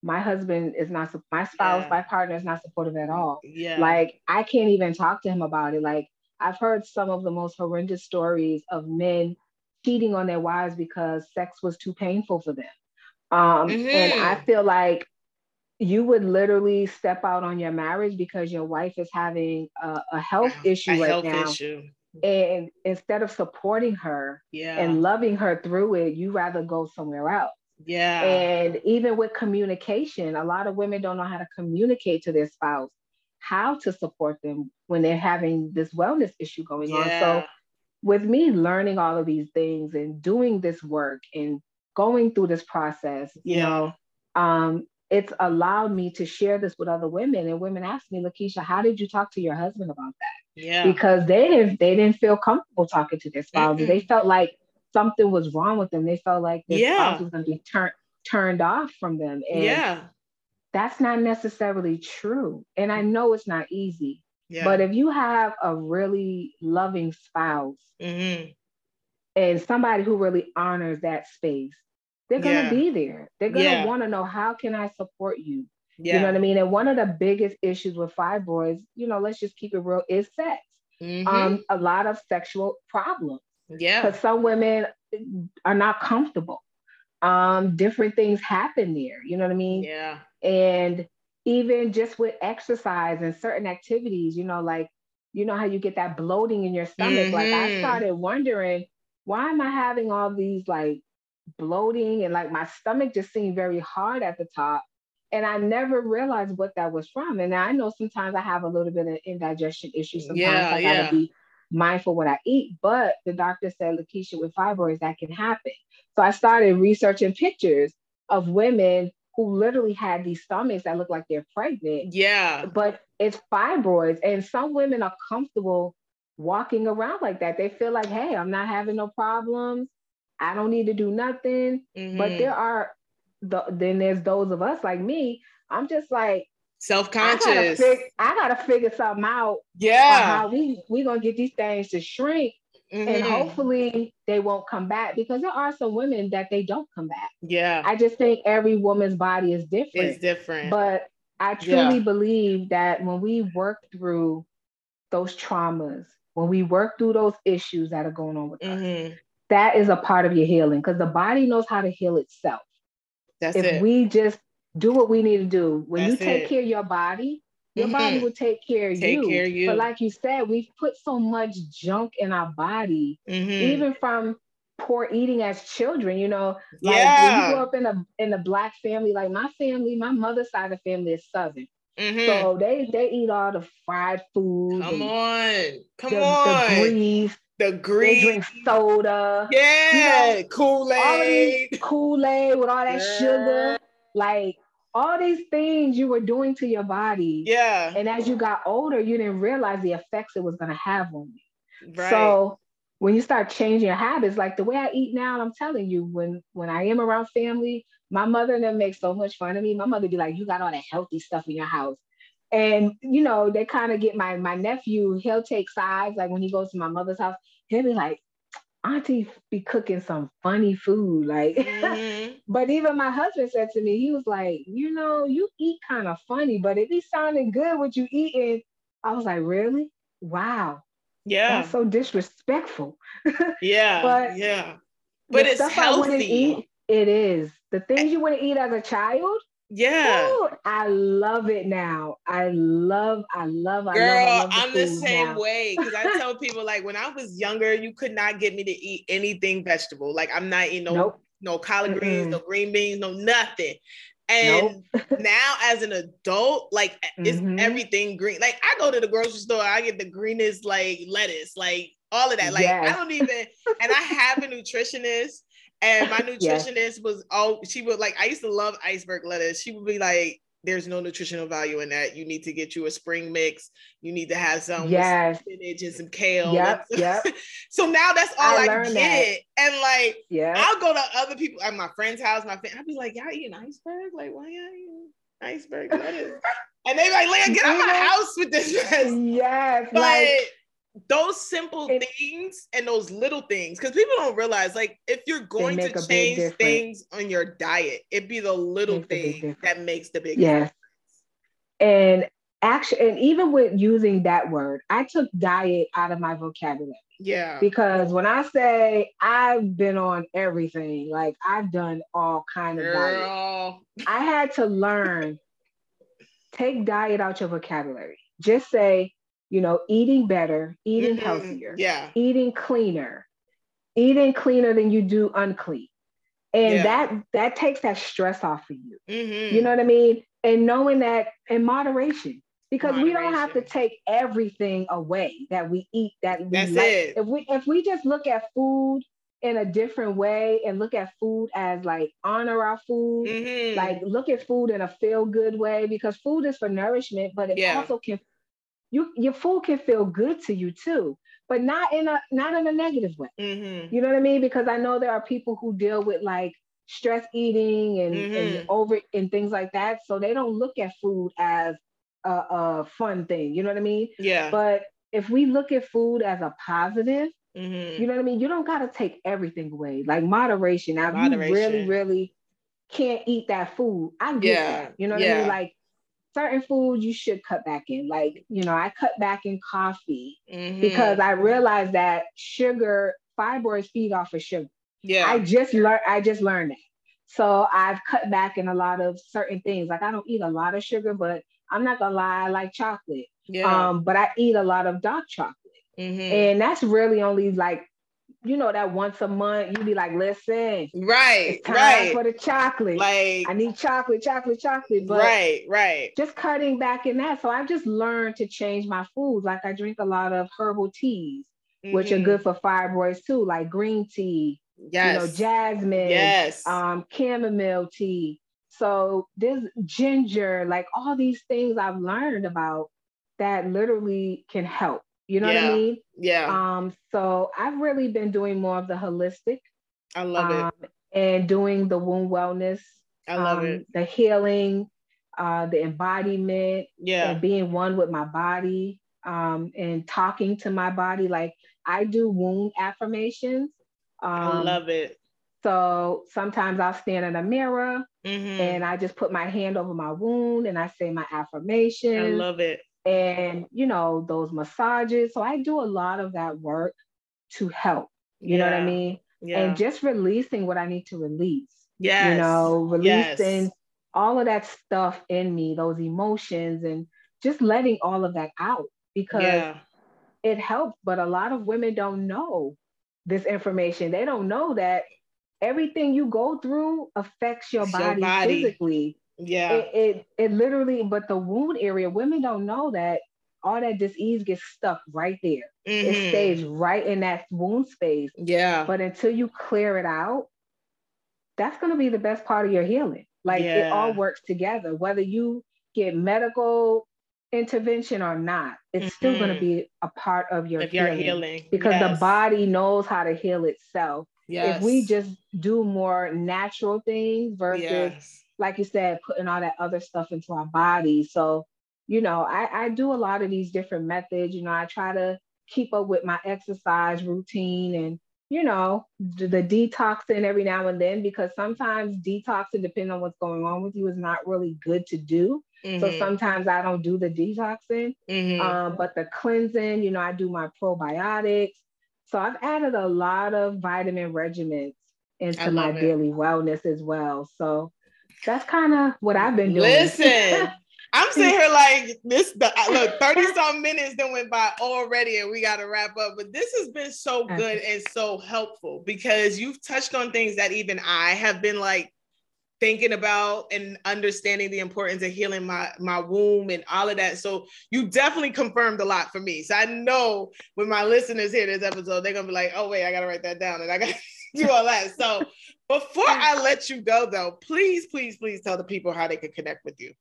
my husband is not, my spouse, Yeah. my partner is not supportive at all. yeah. Like I can't even talk to him about it. Like I've heard some of the most horrendous stories of men cheating on their wives because sex was too painful for them. Um, and I Mhm. feel like you would literally step out on your marriage because your wife is having a, a health issue a right health now. issue. And instead of supporting her Yeah. and loving her through it, you rather go somewhere else. yeah. And even with communication, a lot of women don't know how to communicate to their spouse, how to support them when they're having this wellness issue going on. So, with me learning all of these things and doing this work and going through this process, you know, um, it's allowed me to share this with other women. And women ask me, Lakeisha, how did you talk to your husband about that? yeah. Because they didn't they didn't feel comfortable talking to their spouses. Mm-mm. They felt like something was wrong with them. They felt like their Yeah. spouse was going to be turned turned off from them. And yeah. that's not necessarily true. And I know it's not easy. Yeah. But if you have a really loving spouse hmm and somebody who really honors that space, they're gonna Yeah. be there. They're gonna Yeah. want to know how can I support you. Yeah. You know what I mean? And one of the biggest issues with fibroids, you know, let's just keep it real, is sex. Mhm. Um, a lot of sexual problems yeah. because some women are not comfortable. Um, different things happen there. You know what I mean? Yeah. and even just with exercise and certain activities you know like you know how you get that bloating in your stomach like i Mhm. started wondering why am i having all these like bloating and like my stomach just seemed very hard at the top and i never realized what that was from and i know sometimes i have a little bit of indigestion issues sometimes Yeah, i gotta yeah. be mindful what i eat but the doctor said lakeisha with fibroids that can happen so i started researching pictures of women who literally had these stomachs that look like they're pregnant, Yeah. but it's fibroids. And some women are comfortable walking around like that. They feel like, hey, I'm not having no problems. I don't need to do nothing. But Mhm. there are, the, then there's those of us like me. I'm just like, self-conscious. fig- I gotta figure something out yeah. how we we gonna get these things to shrink, and Mhm. hopefully they won't come back because there are some women that they don't come back. Yeah. I just think every woman's body is different. It's different. But I truly Yeah. believe that when we work through those traumas, when we work through those issues that are going on with us, Mhm. That is a part of your healing because the body knows how to heal itself. That's if it. we just do what we need to do, when you take it. care of your body, your body Mhm. will take care of Take you. care of you. But like you said, we've put so much junk in our body, Mhm. even from poor eating as children, you know, like when Yeah. you grow up in a in a black family, like my family, my mother's side of the family is southern. Mhm. So they they eat all the fried food, Come on. Come the, on. the grease, The they drink soda, Yeah. all of Kool-Aid. Kool-Aid with all that Yeah. sugar, like all these things you were doing to your body. Yeah. And as you got older, you didn't realize the effects it was gonna have on you. Right. So when you start changing your habits, like the way I eat now, I'm telling you, when when I am around family, my mother and them make so much fun of me. My mother be like, "You got all that healthy stuff in your house," and you know they kind of get my my nephew. He'll take sides. Like when he goes to my mother's house, he'll be like, "Auntie be cooking some funny food," like. Mhm. [laughs] But even my husband said to me, he was like, you know, you eat kind of funny, but it be sounding good what you eating. I was like, really? Wow, Yeah. that's so disrespectful. [laughs] yeah. but- yeah. But it's healthy. eat, it is. The things you want to eat as a child, Yeah. ooh, I love it now. I love, I love, I Girl, love, I I'm the same now. way because I [laughs] tell people like when I was younger, you could not get me to eat anything vegetable. Like I'm not eating no Nope. no collard greens, Mm-mm. no green beans, no nothing. And now as an adult, like it's Mhm. everything green. Like I go to the grocery store, I get the greenest like lettuce, like all of that. Like I don't even and I have a nutritionist And my [laughs] nutritionist yes. was all she would like, I used to love iceberg lettuce. She would be like, there's no nutritional value in that. You need to get you a spring mix. You need to have some yes. spinach and some kale. Yep, [laughs] yep. so now that's all I, I get. That. And like, yeah, I'll go to other people at my friend's house. My friend, I'll be like, y'all eating iceberg? Like, why y'all eating iceberg lettuce? [laughs] and they like, Leah, get out of my house with this mess. Yes, but like, those simple it, things and those little things because people don't realize like if you're going to change things on your diet it be the little thing that makes the big yes. difference. And actually and even with using that word i took diet out of my vocabulary. Yeah. Because when i say i've been on everything like i've done all kind of Girl. diet i had to learn take diet out your vocabulary. Just say you know, eating better, eating mm-hmm. healthier, yeah, eating cleaner, eating cleaner than you do unclean. And yeah. that that takes that stress off of you. Mm-hmm. You know what I mean? And knowing that in moderation. Because moderation. we don't have to take everything away that we eat that we That's like. It. If we if we just look at food in a different way and look at food as like honor our food, mm-hmm. like look at food in a feel good way because food is for nourishment, but it yeah. also can you your food can feel good to you too but not in a not in a negative way mm-hmm. you know what i mean because i know there are people who deal with like stress eating and, mm-hmm. and over and things like that so they don't look at food as a, a, fun thing you know what i mean yeah but if we look at food as a positive mm-hmm. you know what i mean you don't got to take everything away like moderation now moderation. you really really can't eat that food i get yeah. that you know what yeah. i mean like certain foods you should cut back in. Like, you know, I cut back in coffee mm-hmm. because I realized that sugar, fibroids feed off of sugar. Yeah. I just learned I just learned that. So I've cut back in a lot of certain things. Like I don't eat a lot of sugar, but I'm not gonna lie, I like chocolate. Yeah. Um, but I eat a lot of dark chocolate. Mm-hmm. And that's really only like you know that once a month you be like, listen, right, right, for the chocolate. Like I need chocolate, chocolate, chocolate. But right, right. Just cutting back in that. So I've just learned to change my foods. Like I drink a lot of herbal teas, mm-hmm. which are good mm-hmm. for fibroids too, like green tea. Yes. You know, jasmine. Yes. Um, chamomile tea. So this ginger, like all these things I've learned about that literally can help. You know yeah. what I mean? Yeah. Um, so I've really been doing more of the holistic. I love um, it. And doing the womb wellness. I love um, it. The healing, uh, the embodiment, yeah, and being one with my body, um, and talking to my body. Like I do wound affirmations. I um, love it. So sometimes I'll stand in a mirror mm-hmm. and I just put my hand over my wound and I say my affirmation. I love it and you know those massages so i do a lot of that work to help you yeah. know what i mean yeah. and just releasing what i need to release yeah you know releasing yes. all of that stuff in me those emotions and just letting all of that out because yeah. it helps but a lot of women don't know this information they don't know that everything you go through affects your body, your body, physically yeah. It, it, it literally, but the wound area, women don't know that all that disease gets stuck right there. Mm-hmm. It stays right in that wound space. Yeah. But until you clear it out, that's going to be the best part of your healing. Like yeah. it all works together, whether you get medical intervention or not, it's mm-hmm. still going to be a part of your healing, healing, because yes. the body knows how to heal itself. Yes. If we just do more natural things versus yes like you said, putting all that other stuff into our body. So, you know, I, I do a lot of these different methods. You know, I try to keep up with my exercise routine and, you know, the, the detoxing every now and then because sometimes detoxing, depending on what's going on with you, is not really good to do. Mm-hmm. So sometimes I don't do the detoxing, mm-hmm. um, but the cleansing, you know, I do my probiotics. So I've added a lot of vitamin regimens into my it. daily wellness as well. So that's kind of what I've been doing. Listen, I'm sitting here like this. The, look, [laughs] 30 some minutes then went by already, and we got to wrap up. But this has been so good and so helpful because you've touched on things that even I have been like thinking about and understanding the importance of healing my my womb and all of that. So you definitely confirmed a lot for me. So I know when my listeners hear this episode, they're gonna be like, "Oh wait, I gotta write that down," and I got to [laughs] do all that. So before I let you go, though, please, please, please tell the people how they can connect with you.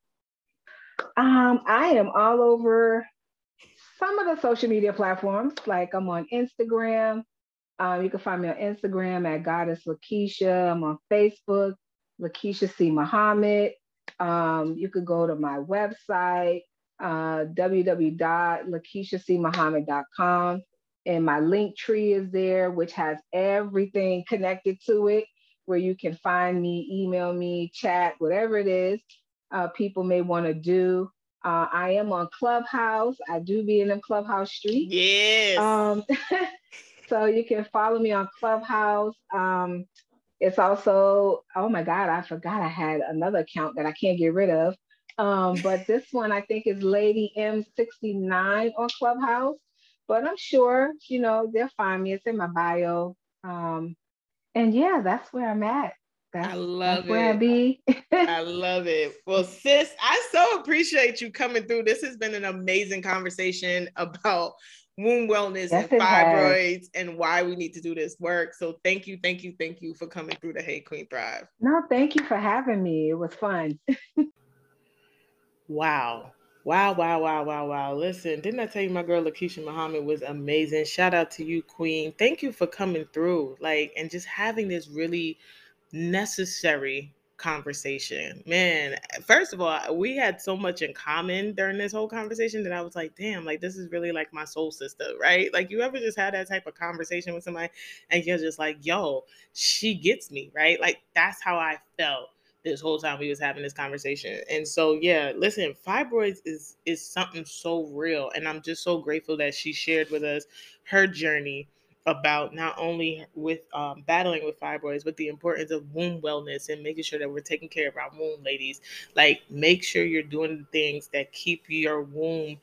Um, I am all over some of the social media platforms. Like I'm on Instagram. Um, you can find me on Instagram at Goddess Lakeisha. I'm on Facebook, Lakeisha C. Muhammad. Um, you could go to my website, uh, www.lakeishacmuhammad.com. And my link tree is there, which has everything connected to it, where you can find me, email me, chat, whatever it is uh, people may want to do. Uh, I am on Clubhouse. I do be in the Clubhouse street. Yes. Um, [laughs] so you can follow me on Clubhouse. Um, it's also, oh my God, I forgot I had another account that I can't get rid of. Um, but [laughs] this one I think is Lady M69 on Clubhouse. But I'm sure, you know, they'll find me. It's in my bio. Um, and yeah, that's where I'm at. That's, I love where it. I be. [laughs] I love it. Well, sis, I so appreciate you coming through. This has been an amazing conversation about womb wellness Yes, and fibroids and why we need to do this work. So thank you, thank you, thank you for coming through the Hey Queen Thrive. no, thank you for having me. It was fun. [laughs] Wow. Wow, wow, wow, wow, wow. Listen, didn't I tell you my girl Lakeisha Muhammad was amazing? Shout out to you, Queen. Thank you for coming through, like, and just having this really necessary conversation. Man, first of all, we had so much in common during this whole conversation that I was like, damn, like this is really like my soul sister, right? Like you ever just had that type of conversation with somebody and you're just like, yo, she gets me, right? Like that's how I felt this whole time we was having this conversation. And so yeah, listen, fibroids is is something so real and I'm just so grateful that she shared with us her journey about not only with um, battling with fibroids, but the importance of womb wellness and making sure that we're taking care of our womb, ladies. Like, make sure you're doing the things that keep your womb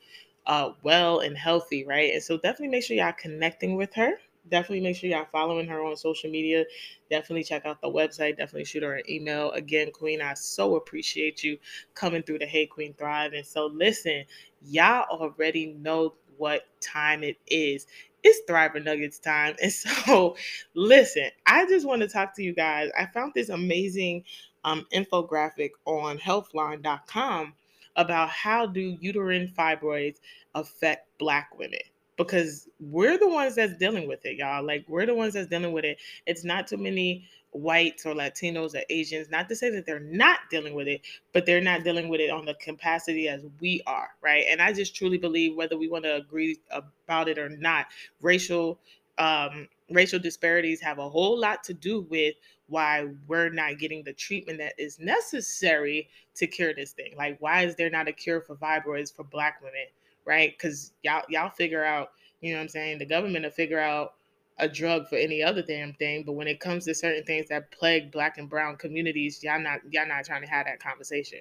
uh, well and healthy, right? And so, definitely make sure y'all connecting with her. Definitely make sure y'all following her on social media. Definitely check out the website. Definitely shoot her an email. Again, Queen, I so appreciate you coming through the Hey Queen Thrive. And so, listen, y'all already know what time it is it's Thriver Nuggets time. [laughs] And so, listen, I just want to talk to you guys. I found this amazing um, infographic on healthline.com about how do uterine fibroids affect Black women because we're the ones that's dealing with it, y'all. Like, we're the ones that's dealing with it. It's not too many whites or Latinos or Asians, not to say that they're not dealing with it, but they're not dealing with it on the capacity as we are, right? And I just truly believe whether we want to agree about it or not, racial um, racial disparities have a whole lot to do with why we're not getting the treatment that is necessary to cure this thing. Like, why is there not a cure for fibroids for Black women, right? Because y'all y'all figure out, you know what I'm saying? The government will figure out a drug for any other damn thing, but when it comes to certain things that plague black and brown communities, y'all not y'all not trying to have that conversation.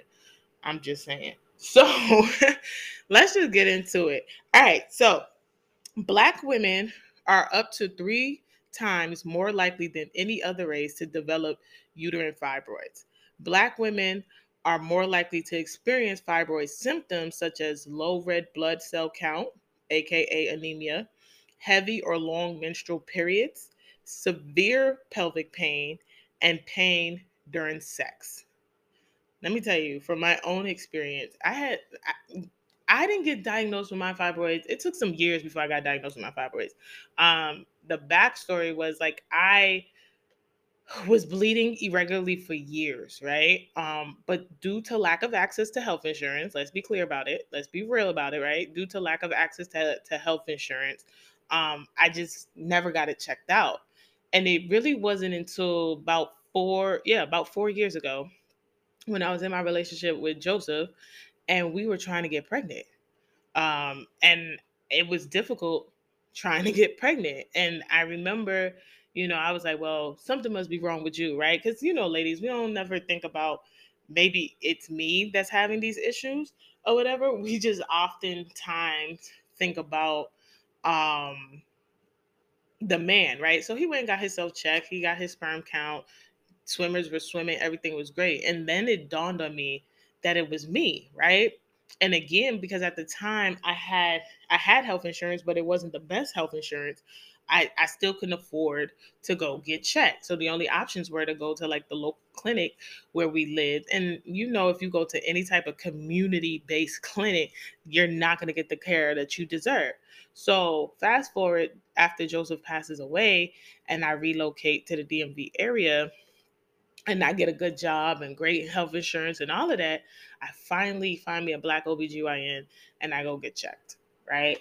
I'm just saying. [laughs] So let's just get into it. All right, so black women are up to three times more likely than any other race to develop uterine fibroids. Black women are more likely to experience fibroid symptoms such as low red blood cell count, aka anemia, heavy or long menstrual periods, severe pelvic pain, and pain during sex. Let me tell you, from my own experience, I had I, I didn't get diagnosed with my fibroids. It took some years before I got diagnosed with my fibroids. Um, the backstory was like I was bleeding irregularly for years, right? Um, but due to lack of access to health insurance, let's be clear about it. Let's be real about it, right? Due to lack of access to, to health insurance, um, I just never got it checked out. And it really wasn't until about four, yeah, about four years ago when I was in my relationship with Joseph and we were trying to get pregnant. Um, and it was difficult trying to get pregnant. And I remember, you know, I was like, well, something must be wrong with you, right? Because, you know, ladies, we don't never think about maybe it's me that's having these issues or whatever. [laughs] We just oftentimes think about um the man, right? So he went and got himself checked. He got his sperm count. Swimmers were swimming. Everything was great. And then it dawned on me that it was me, right? And again, because at the time I had I had health insurance, but it wasn't the best health insurance. I, I still couldn't afford to go get checked. So the only options were to go to like the local clinic where we lived. And you know, if you go to any type of community based [laughs] clinic, you're not going to get the care that you deserve. So fast forward after Joseph passes away and I relocate to the DMV area and I get a good job and great health insurance and all of that, I finally find me a black OBGYN and I go get checked, right?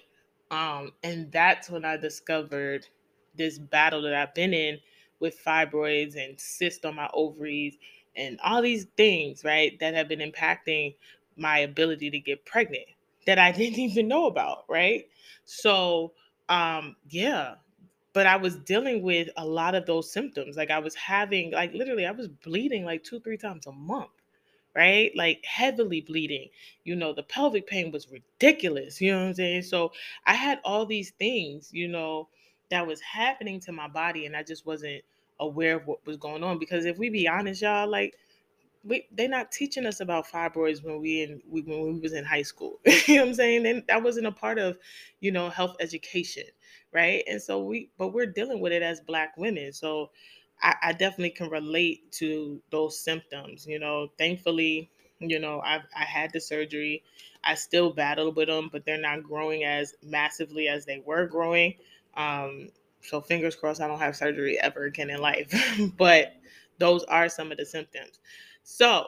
Um, and that's when I discovered this battle that I've been in with fibroids and cysts on my ovaries and all these things, right, that have been impacting my ability to get pregnant that I [laughs] didn't even know about, right? So, um, yeah, but I was dealing with a lot of those symptoms. Like I was having, like literally, I was bleeding like two, three times a month, right? Like heavily bleeding. You know, the pelvic pain was ridiculous. You know what I'm saying? So I had all these things, you know, that was happening to my body, and I just wasn't aware of what was going on. Because if we be honest, y'all, like we they're not teaching us about fibroids when we in we, when we was in high school. [laughs] you know what I'm saying? And that wasn't a part of, you know, health education, right? And so we but we're dealing with it as black women. So I, I definitely can relate to those symptoms. You know, thankfully, you know, I've I had the surgery. I still battle with them, but they're not growing as massively as they were growing. Um, so fingers crossed I don't have surgery ever again in life. [laughs] but those are some of the symptoms. So,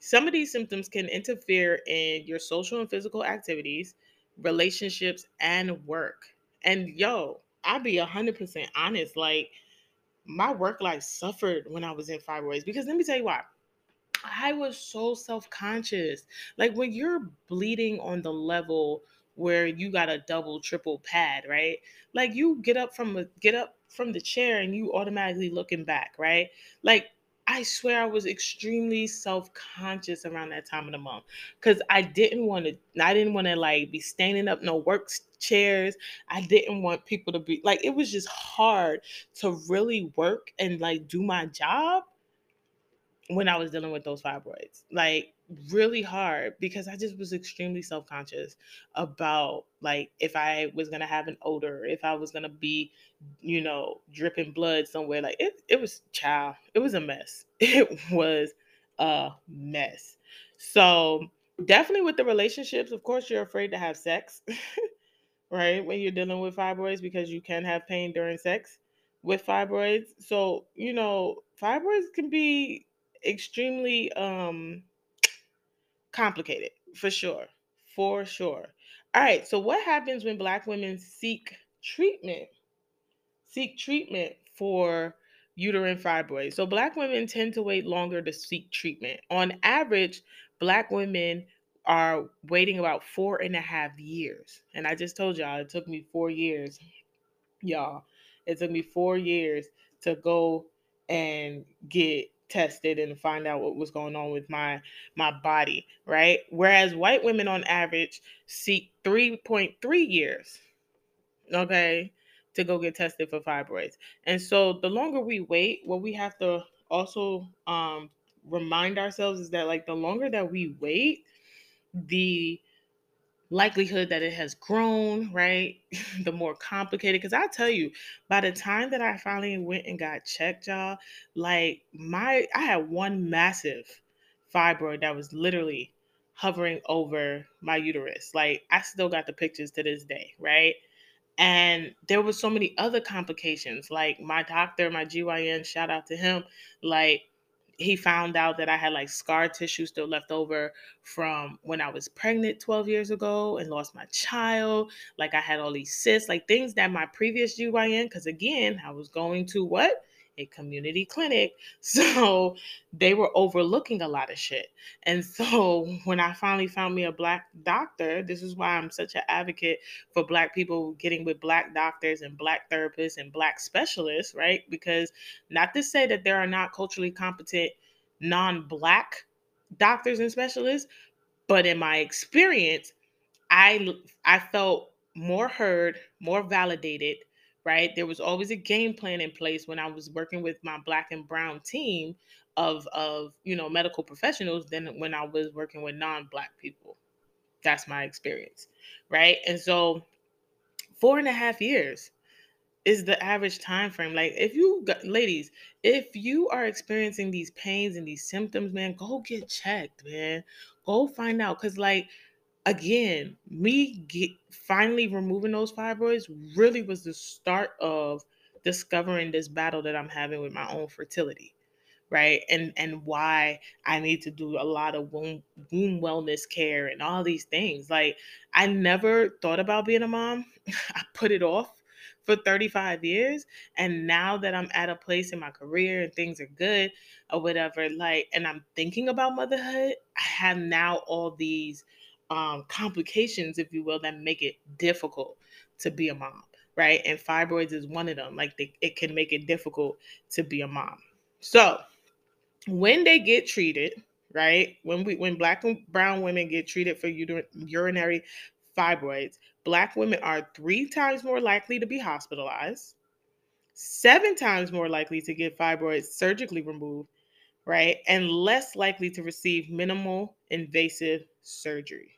some of these symptoms can interfere in your social and physical activities, relationships, and work. And yo, I'll be 100% honest. Like, my work life suffered when I was in fibroids because let me tell you why. I was so self conscious. Like, when you're bleeding on the level where you got a double, triple pad, right? Like, you get up from a, get up from the chair and you automatically looking back, right? Like I swear I was extremely self-conscious around that time of the month because I didn't want to I didn't want to like be standing up no work chairs. I didn't want people to be like it was just hard to really work and like do my job when I was dealing with those fibroids. Like really hard because I just was extremely self-conscious about like if I was gonna have an odor, if I was gonna be, you know, dripping blood somewhere. Like it it was child, it was a mess. [laughs] It was a mess. So definitely with the relationships, of course you're afraid to have sex, [laughs] right? When you're dealing with fibroids because you can have pain during sex with fibroids. So, you know, fibroids can be extremely um complicated for sure for sure all right so what happens when black women seek treatment seek treatment for uterine fibroids so black women tend to wait longer to seek treatment on average black women are waiting about four and a half years and i just told y'all it took me four years y'all it took me four years to go and get tested and find out what was going on with my my body, right? Whereas white women on average seek 3.3 years, okay, to go get tested for fibroids. And so the longer we wait, what we have to also um remind ourselves is that like the longer that we wait, the likelihood that it has grown, right? [laughs] the more complicated. Because I tell you, by the time that I finally went and got checked, y'all, like my, I had one massive fibroid that was literally hovering over my uterus. Like I still got the pictures to this day, right? And there was so many other complications. Like my doctor, my GYN, shout out to him. Like he found out that I had like scar tissue still left over from when I was pregnant 12 years ago and lost my child. Like I had all these cysts, like things that my previous GYN, because again, I was going to what? A community clinic. [laughs] So they were overlooking a lot of shit. And so [laughs] when I finally found me a black doctor, this is why I'm such an advocate for black people getting with black doctors and black therapists and black specialists, right? Because not to say that there are not culturally competent non-black doctors and specialists, but in my experience, I I felt more heard, more validated, right? There was always a game plan in place when I was working with my black and brown team of of you know medical professionals than when I was working with non-black people. That's my experience, right? And so four and a half years, is the average time frame. Like if you got ladies, if you are experiencing these pains and these symptoms, man, go get checked, man. Go find out. Cause like again, me get, finally removing those fibroids really was the start of discovering this battle that I'm having with my own fertility right? And and why i need to do a lot of womb, womb wellness care and all these things. Like i never thought about being a mom. [laughs] I put it off for 35 years. And now that i'm at a place in my career and things are good or whatever like and i'm thinking about motherhood i have now all these um, complications if you will that make it difficult to be a mom right and fibroids is one of them like they, it can make it difficult to be a mom so when they get treated, right? When we when black and brown women get treated for uterine fibroids, black women are 3 times more likely to be hospitalized, 7 times more likely to get fibroids surgically removed, right? And less likely to receive minimal invasive surgery.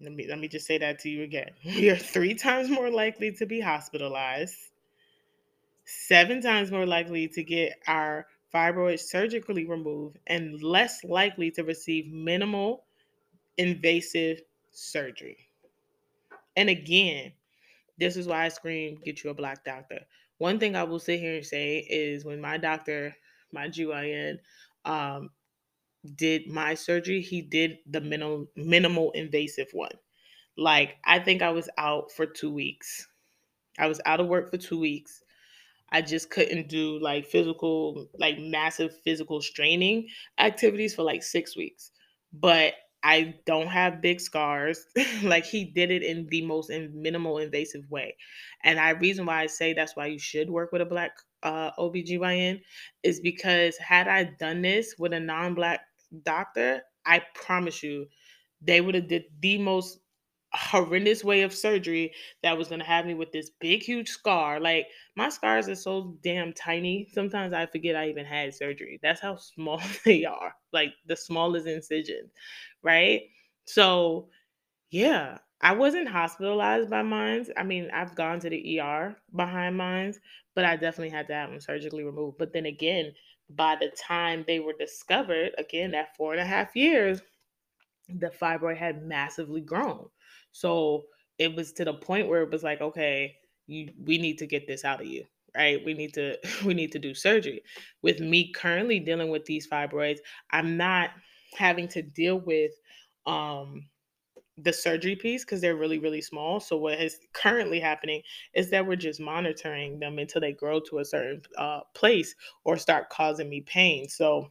Let me let me just say that to you again. [laughs] Are 3 times more likely to be hospitalized, seven times more likely to get our fibroids surgically removed, and less likely to receive minimal invasive surgery. And again, this is why I scream, get you a black doctor. One thing I will sit here and say is when my doctor, my GYN, um, did my surgery, he did the minimal minimal invasive one. Like I think I was out for two weeks. I was out of work for two weeks. I just couldn't do like physical, like massive physical straining activities for like six weeks. But I don't have big scars. [laughs] like he did it in the most in minimal invasive way. And I reason why I say that's why you should work with a black uh OBGYN is because had I done this with a non-black doctor, I promise you they would have did the most horrendous way of surgery that was to have me with this big huge scar. Like my scars are so damn tiny sometimes i forget i even had surgery. That's how small [laughs] they are like the smallest incision right? So yeah i wasn't hospitalized by mines. I mean i've gone to the er behind mines but i definitely had to have them surgically removed. But then again by the time they were discovered again that four and a half years the fibroid had massively grown. So it was to the point where it was like, okay, you we need to get this out of you right? We need to [laughs] we need to do surgery. With me currently dealing with these fibroids i'm not having to deal with um the surgery piece because they're really really small so what is currently happening is that we're just monitoring them until they grow to a certain uh, place or start causing me pain so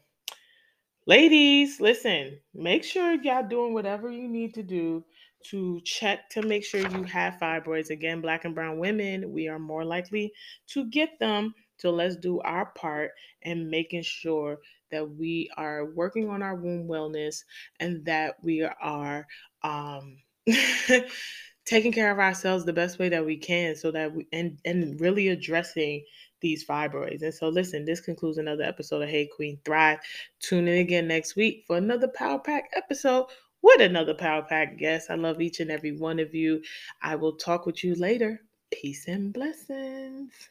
ladies listen make sure y'all doing whatever you need to do to check to make sure you have fibroids. Again, black and brown women, we are more likely to get them. So let's do our part and making sure that we are working on our womb wellness and that we are um [laughs] taking care of ourselves the best way that we can so that we and and really addressing these fibroids. And so listen, this concludes another episode of Hey Queen Thrive. Tune in again next week for another Power Pack episode with another Power Pack guest. I love each and every one of you. I will talk with you later. Peace and blessings.